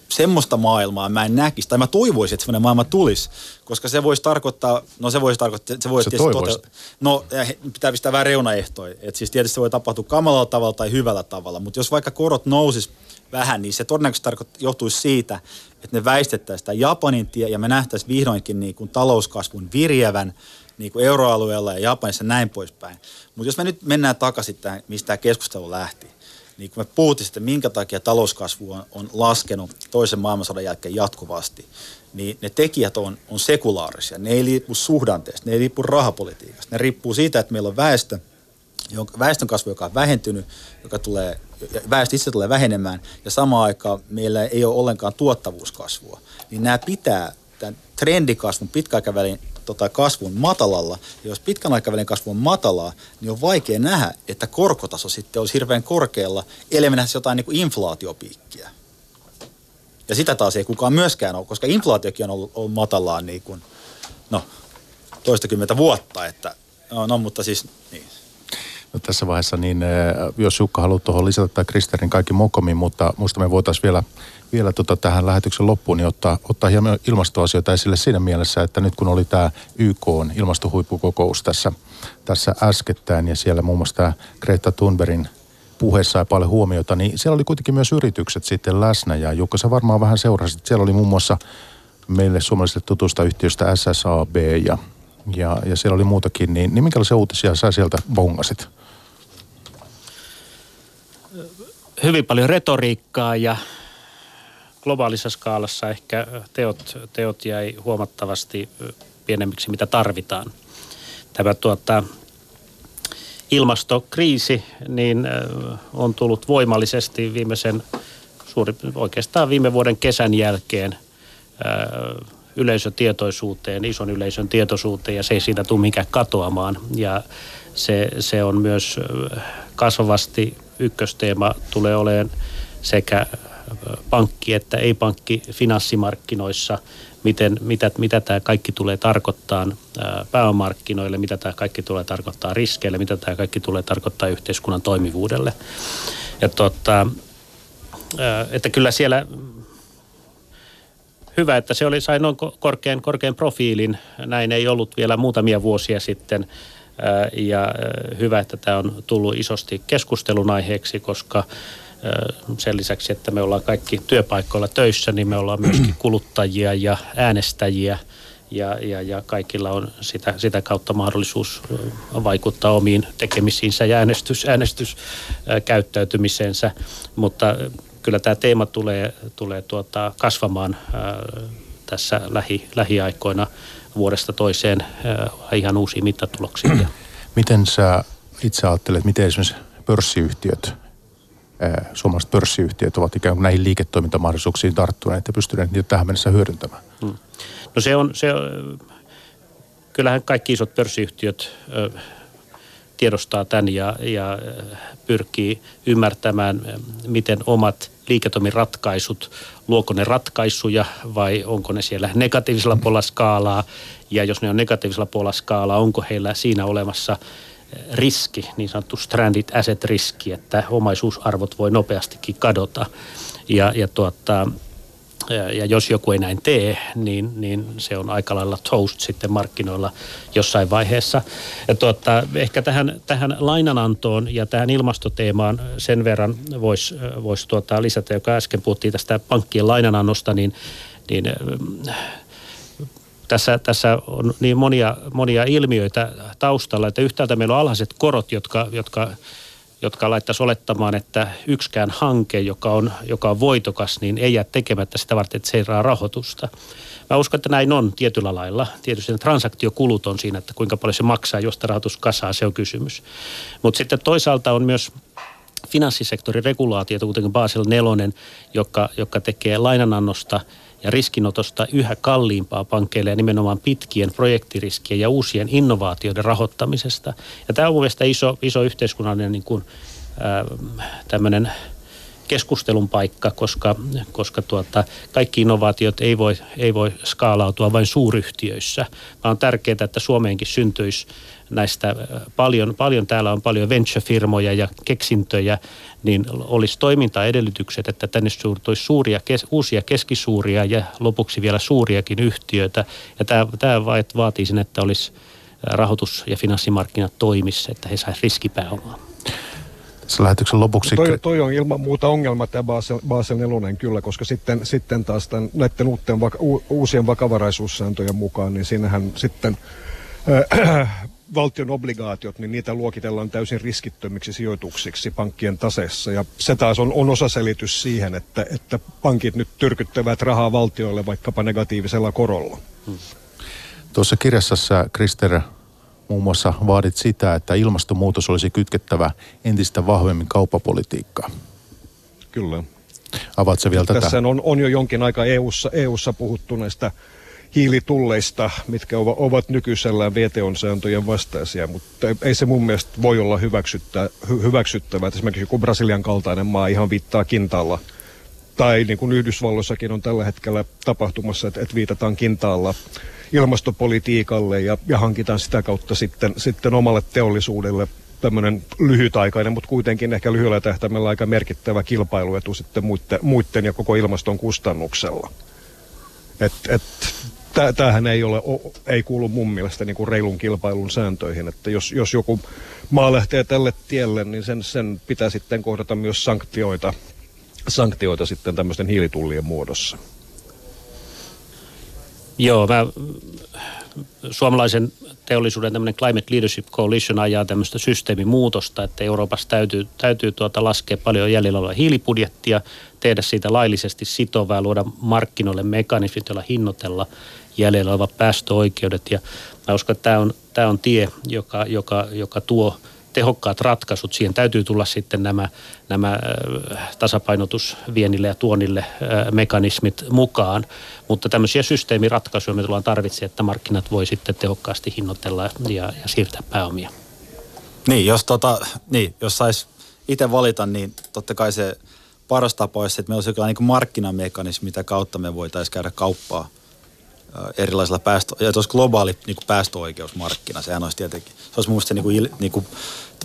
semmoista maailmaa mä en näkisi, tai mä toivoisin, että semmoinen maailma tulisi, koska se voisi tarkoittaa, no se voisi tarkoittaa, se voisi tietysti toteuttaa, no pitää pistää vähän reunaehtoja, että siis tietysti se voi tapahtua kamalalla tavalla tai hyvällä tavalla, mutta jos vaikka korot nousis vähän, niin se todennäköisesti tarkoittaa, johtuisi siitä, että ne väistettäisiin sitä Japanin tie ja me nähtäisiin vihdoinkin niin kuin talouskasvun virjevän niin kuin euroalueella ja Japanissa näin poispäin. Mutta jos me nyt mennään takaisin tähän, mistä tämä keskustelu lähti, niin kun me puhuttiin sitten, minkä takia talouskasvu on, on laskenut toisen maailmansodan jälkeen jatkuvasti, niin ne tekijät on, on sekulaarisia. Ne ei liipu suhdanteesta, ne ei liipu rahapolitiikasta. Ne riippuu siitä, että meillä on väestö, jonka, väestön kasvu, joka on vähentynyt, joka tulee, väestö itse tulee vähenemään, ja samaan aikaan meillä ei ole ollenkaan tuottavuuskasvua. Niin nämä pitää tämän trendikasvun pitkäaikavälin tota, kasvun matalalla. Ja jos pitkän aikavälin kasvu on matalaa, niin on vaikea nähdä, että korkotaso sitten olisi hirveän korkealla, ellei me jotain niin kuin inflaatiopiikkiä. Ja sitä taas ei kukaan myöskään ole, koska inflaatiokin on ollut, ollut matalaa niin kuin, no, toistakymmentä vuotta, että no, no mutta siis niin. Tässä vaiheessa, niin jos Jukka haluaa tuohon lisätä tai Kristerin kaikki mokomi, mutta muista me voitaisiin vielä vielä tota tähän lähetyksen loppuun, niin ottaa, ottaa hieman ilmastoasioita esille siinä mielessä, että nyt kun oli tämä YK on ilmastohuippukokous tässä, tässä äskettäin ja siellä muun muassa tämä Greta Thunbergin puheessa ja paljon huomiota, niin siellä oli kuitenkin myös yritykset sitten läsnä ja Jukka sä varmaan vähän seurasit. Siellä oli muun muassa meille suomalaisille tutusta yhtiöstä SSAB ja, ja, ja siellä oli muutakin, niin, niin minkälaisia uutisia sä sieltä bongasit? Hyvin paljon retoriikkaa ja globaalissa skaalassa ehkä teot, teot jäi huomattavasti pienemmiksi, mitä tarvitaan. Tämä tuota, ilmastokriisi niin on tullut voimallisesti viimeisen suuri, oikeastaan viime vuoden kesän jälkeen yleisötietoisuuteen, ison yleisön tietoisuuteen ja se ei siitä tule mikään katoamaan. Ja se, se on myös kasvavasti ykkösteema tulee olemaan sekä pankki- että ei-pankki finanssimarkkinoissa, miten, mitä, mitä tämä kaikki tulee tarkoittaa pääomarkkinoille, mitä tämä kaikki tulee tarkoittaa riskeille, mitä tämä kaikki tulee tarkoittaa yhteiskunnan toimivuudelle. Ja tota, että kyllä siellä hyvä, että se oli, sai noin korkean, korkean profiilin. Näin ei ollut vielä muutamia vuosia sitten. Ja hyvä, että tämä on tullut isosti keskustelun aiheeksi, koska sen lisäksi, että me ollaan kaikki työpaikoilla töissä, niin me ollaan myöskin kuluttajia ja äänestäjiä. Ja, ja, ja kaikilla on sitä, sitä kautta mahdollisuus vaikuttaa omiin tekemisiinsä ja äänestys, äänestyskäyttäytymiseensä, mutta kyllä tämä teema tulee, tulee tuota kasvamaan tässä lähi, lähiaikoina vuodesta toiseen ihan uusiin mittatuloksiin. Miten sä itse ajattelet, miten esimerkiksi pörssiyhtiöt suomalaiset pörssiyhtiöt ovat ikään kuin näihin liiketoimintamahdollisuuksiin tarttuneet ja pystyneet niitä tähän mennessä hyödyntämään? Hmm. No se on, se on, kyllähän kaikki isot pörssiyhtiöt tiedostaa tämän ja, ja pyrkii ymmärtämään, miten omat liiketoimiratkaisut, luoko ne ratkaisuja vai onko ne siellä negatiivisella puolella skaalaa ja jos ne on negatiivisella puolella skaalaa, onko heillä siinä olemassa – riski, niin sanottu stranded asset riski, että omaisuusarvot voi nopeastikin kadota. Ja, ja, tuota, ja jos joku ei näin tee, niin, niin se on aika lailla toast sitten markkinoilla jossain vaiheessa. Ja tuota, ehkä tähän, tähän lainanantoon ja tähän ilmastoteemaan sen verran voisi vois tuota lisätä, joka äsken puhuttiin tästä pankkien lainanannosta, niin, niin tässä, tässä on niin monia, monia ilmiöitä taustalla, että yhtäältä meillä on alhaiset korot, jotka, jotka, jotka laittaisi olettamaan, että yksikään hanke, joka on, joka on voitokas, niin ei jää tekemättä sitä varten, että se saa rahoitusta. Mä uskon, että näin on tietyllä lailla. Tietysti ne transaktiokulut on siinä, että kuinka paljon se maksaa, josta rahoitus kasaa, se on kysymys. Mutta sitten toisaalta on myös finanssisektorin regulaatiota, kuten Basel 4, joka, joka tekee lainanannosta – ja riskinotosta yhä kalliimpaa pankkeille ja nimenomaan pitkien projektiriskien ja uusien innovaatioiden rahoittamisesta. Ja tämä on mielestäni iso, iso yhteiskunnallinen niin kuin, äh, tämmöinen keskustelun paikka, koska, koska tuota, kaikki innovaatiot ei voi, ei voi skaalautua vain suuryhtiöissä, vaan on tärkeää, että Suomeenkin syntyisi näistä paljon, paljon täällä on paljon venture-firmoja ja keksintöjä, niin olisi toimintaedellytykset, että tänne suurtuisi suuria, kes, uusia keskisuuria ja lopuksi vielä suuriakin yhtiöitä. Ja tämä, tämä vaatii sen, että olisi rahoitus- ja finanssimarkkinat toimissa, että he saisivat riskipääomaa. Tässä lähetyksen lopuksi... Toi, toi on ilman muuta ongelma tämä Basel, Basel 4 kyllä, koska sitten, sitten taas tämän, näiden uuden, uusien vakavaraisuussääntöjen mukaan, niin siinähän sitten äh, valtion obligaatiot, niin niitä luokitellaan täysin riskittömiksi sijoituksiksi pankkien taseessa. Ja se taas on, on osaselitys siihen, että, että pankit nyt tyrkyttävät rahaa valtioille vaikkapa negatiivisella korolla. Hmm. Tuossa kirjassa Krister muun muassa vaadit sitä, että ilmastonmuutos olisi kytkettävä entistä vahvemmin kauppapolitiikkaan. Kyllä. Avaatko vielä tätä? Tässä on, on jo jonkin aikaa EU-ssa, EU-ssa puhuttu näistä hiilitulleista, mitkä ovat nykyisellään VTO-sääntöjen vastaisia, mutta ei se mun mielestä voi olla hyväksyttä, hyväksyttävää. Esimerkiksi joku Brasilian kaltainen maa ihan viittaa kintaalla tai niin kuin Yhdysvalloissakin on tällä hetkellä tapahtumassa, että, että viitataan kintaalla ilmastopolitiikalle ja, ja hankitaan sitä kautta sitten, sitten omalle teollisuudelle tämmöinen lyhytaikainen, mutta kuitenkin ehkä lyhyellä tähtäimellä aika merkittävä kilpailuetu sitten muiden, muiden ja koko ilmaston kustannuksella. Et, et, tämähän ei, ole, ei kuulu mun mielestä niin kuin reilun kilpailun sääntöihin, että jos, jos joku maa lähtee tälle tielle, niin sen, sen pitää sitten kohdata myös sanktioita, sanktioita sitten tämmöisten hiilitullien muodossa. Joo, mä, suomalaisen teollisuuden tämmöinen Climate Leadership Coalition ajaa tämmöistä systeemimuutosta, että Euroopassa täytyy, täytyy tuota laskea paljon jäljellä olevaa hiilibudjettia, tehdä siitä laillisesti sitovaa, luoda markkinoille mekanismit, joilla hinnoitella jäljellä olevat päästöoikeudet. Ja mä uskon, että tämä on, tämä on tie, joka, joka, joka tuo tehokkaat ratkaisut. Siihen täytyy tulla sitten nämä, nämä tasapainotusviennille ja tuonnille mekanismit mukaan. Mutta tämmöisiä systeemiratkaisuja me tullaan tarvitsemaan, että markkinat voi sitten tehokkaasti hinnoitella ja, ja siirtää pääomia. Niin, jos, tota, niin, jos saisi itse valita, niin totta kai se paras tapa olisi, että meillä olisi jokin niin markkinamekanismi, mitä kautta me voitaisiin käydä kauppaa – erilaisilla päästö, ja olisi globaali niin kuin päästöoikeusmarkkina, sehän olisi tietenkin, se olisi mielestäni niin kuin, niin kuin,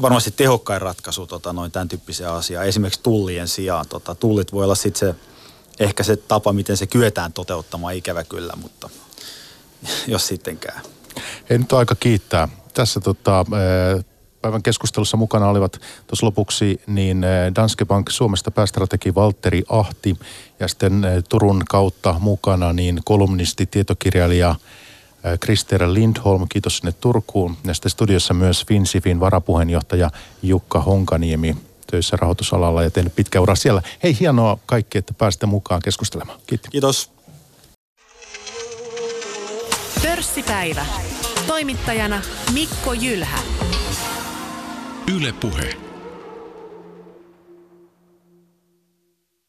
varmasti tehokkain ratkaisu tota, noin tämän tyyppisiä asiaa. Esimerkiksi tullien sijaan. Tota, tullit voi olla sitten se, ehkä se tapa, miten se kyetään toteuttamaan, ikävä kyllä, mutta jos sittenkään. Ei nyt aika kiittää. Tässä tota, päivän keskustelussa mukana olivat tuossa lopuksi niin eh, Danske Bank Suomesta päästrategi Valtteri Ahti ja sitten eh, Turun kautta mukana niin kolumnisti, tietokirjailija eh, Krister Lindholm, kiitos sinne Turkuun. Ja sitten studiossa myös FinSifin varapuheenjohtaja Jukka Honkaniemi töissä rahoitusalalla ja tehnyt pitkä ura siellä. Hei, hienoa kaikki, että pääsitte mukaan keskustelemaan. Kiitos. Kiitos. Pörssipäivä. Toimittajana Mikko Jylhä. Yle Puhe.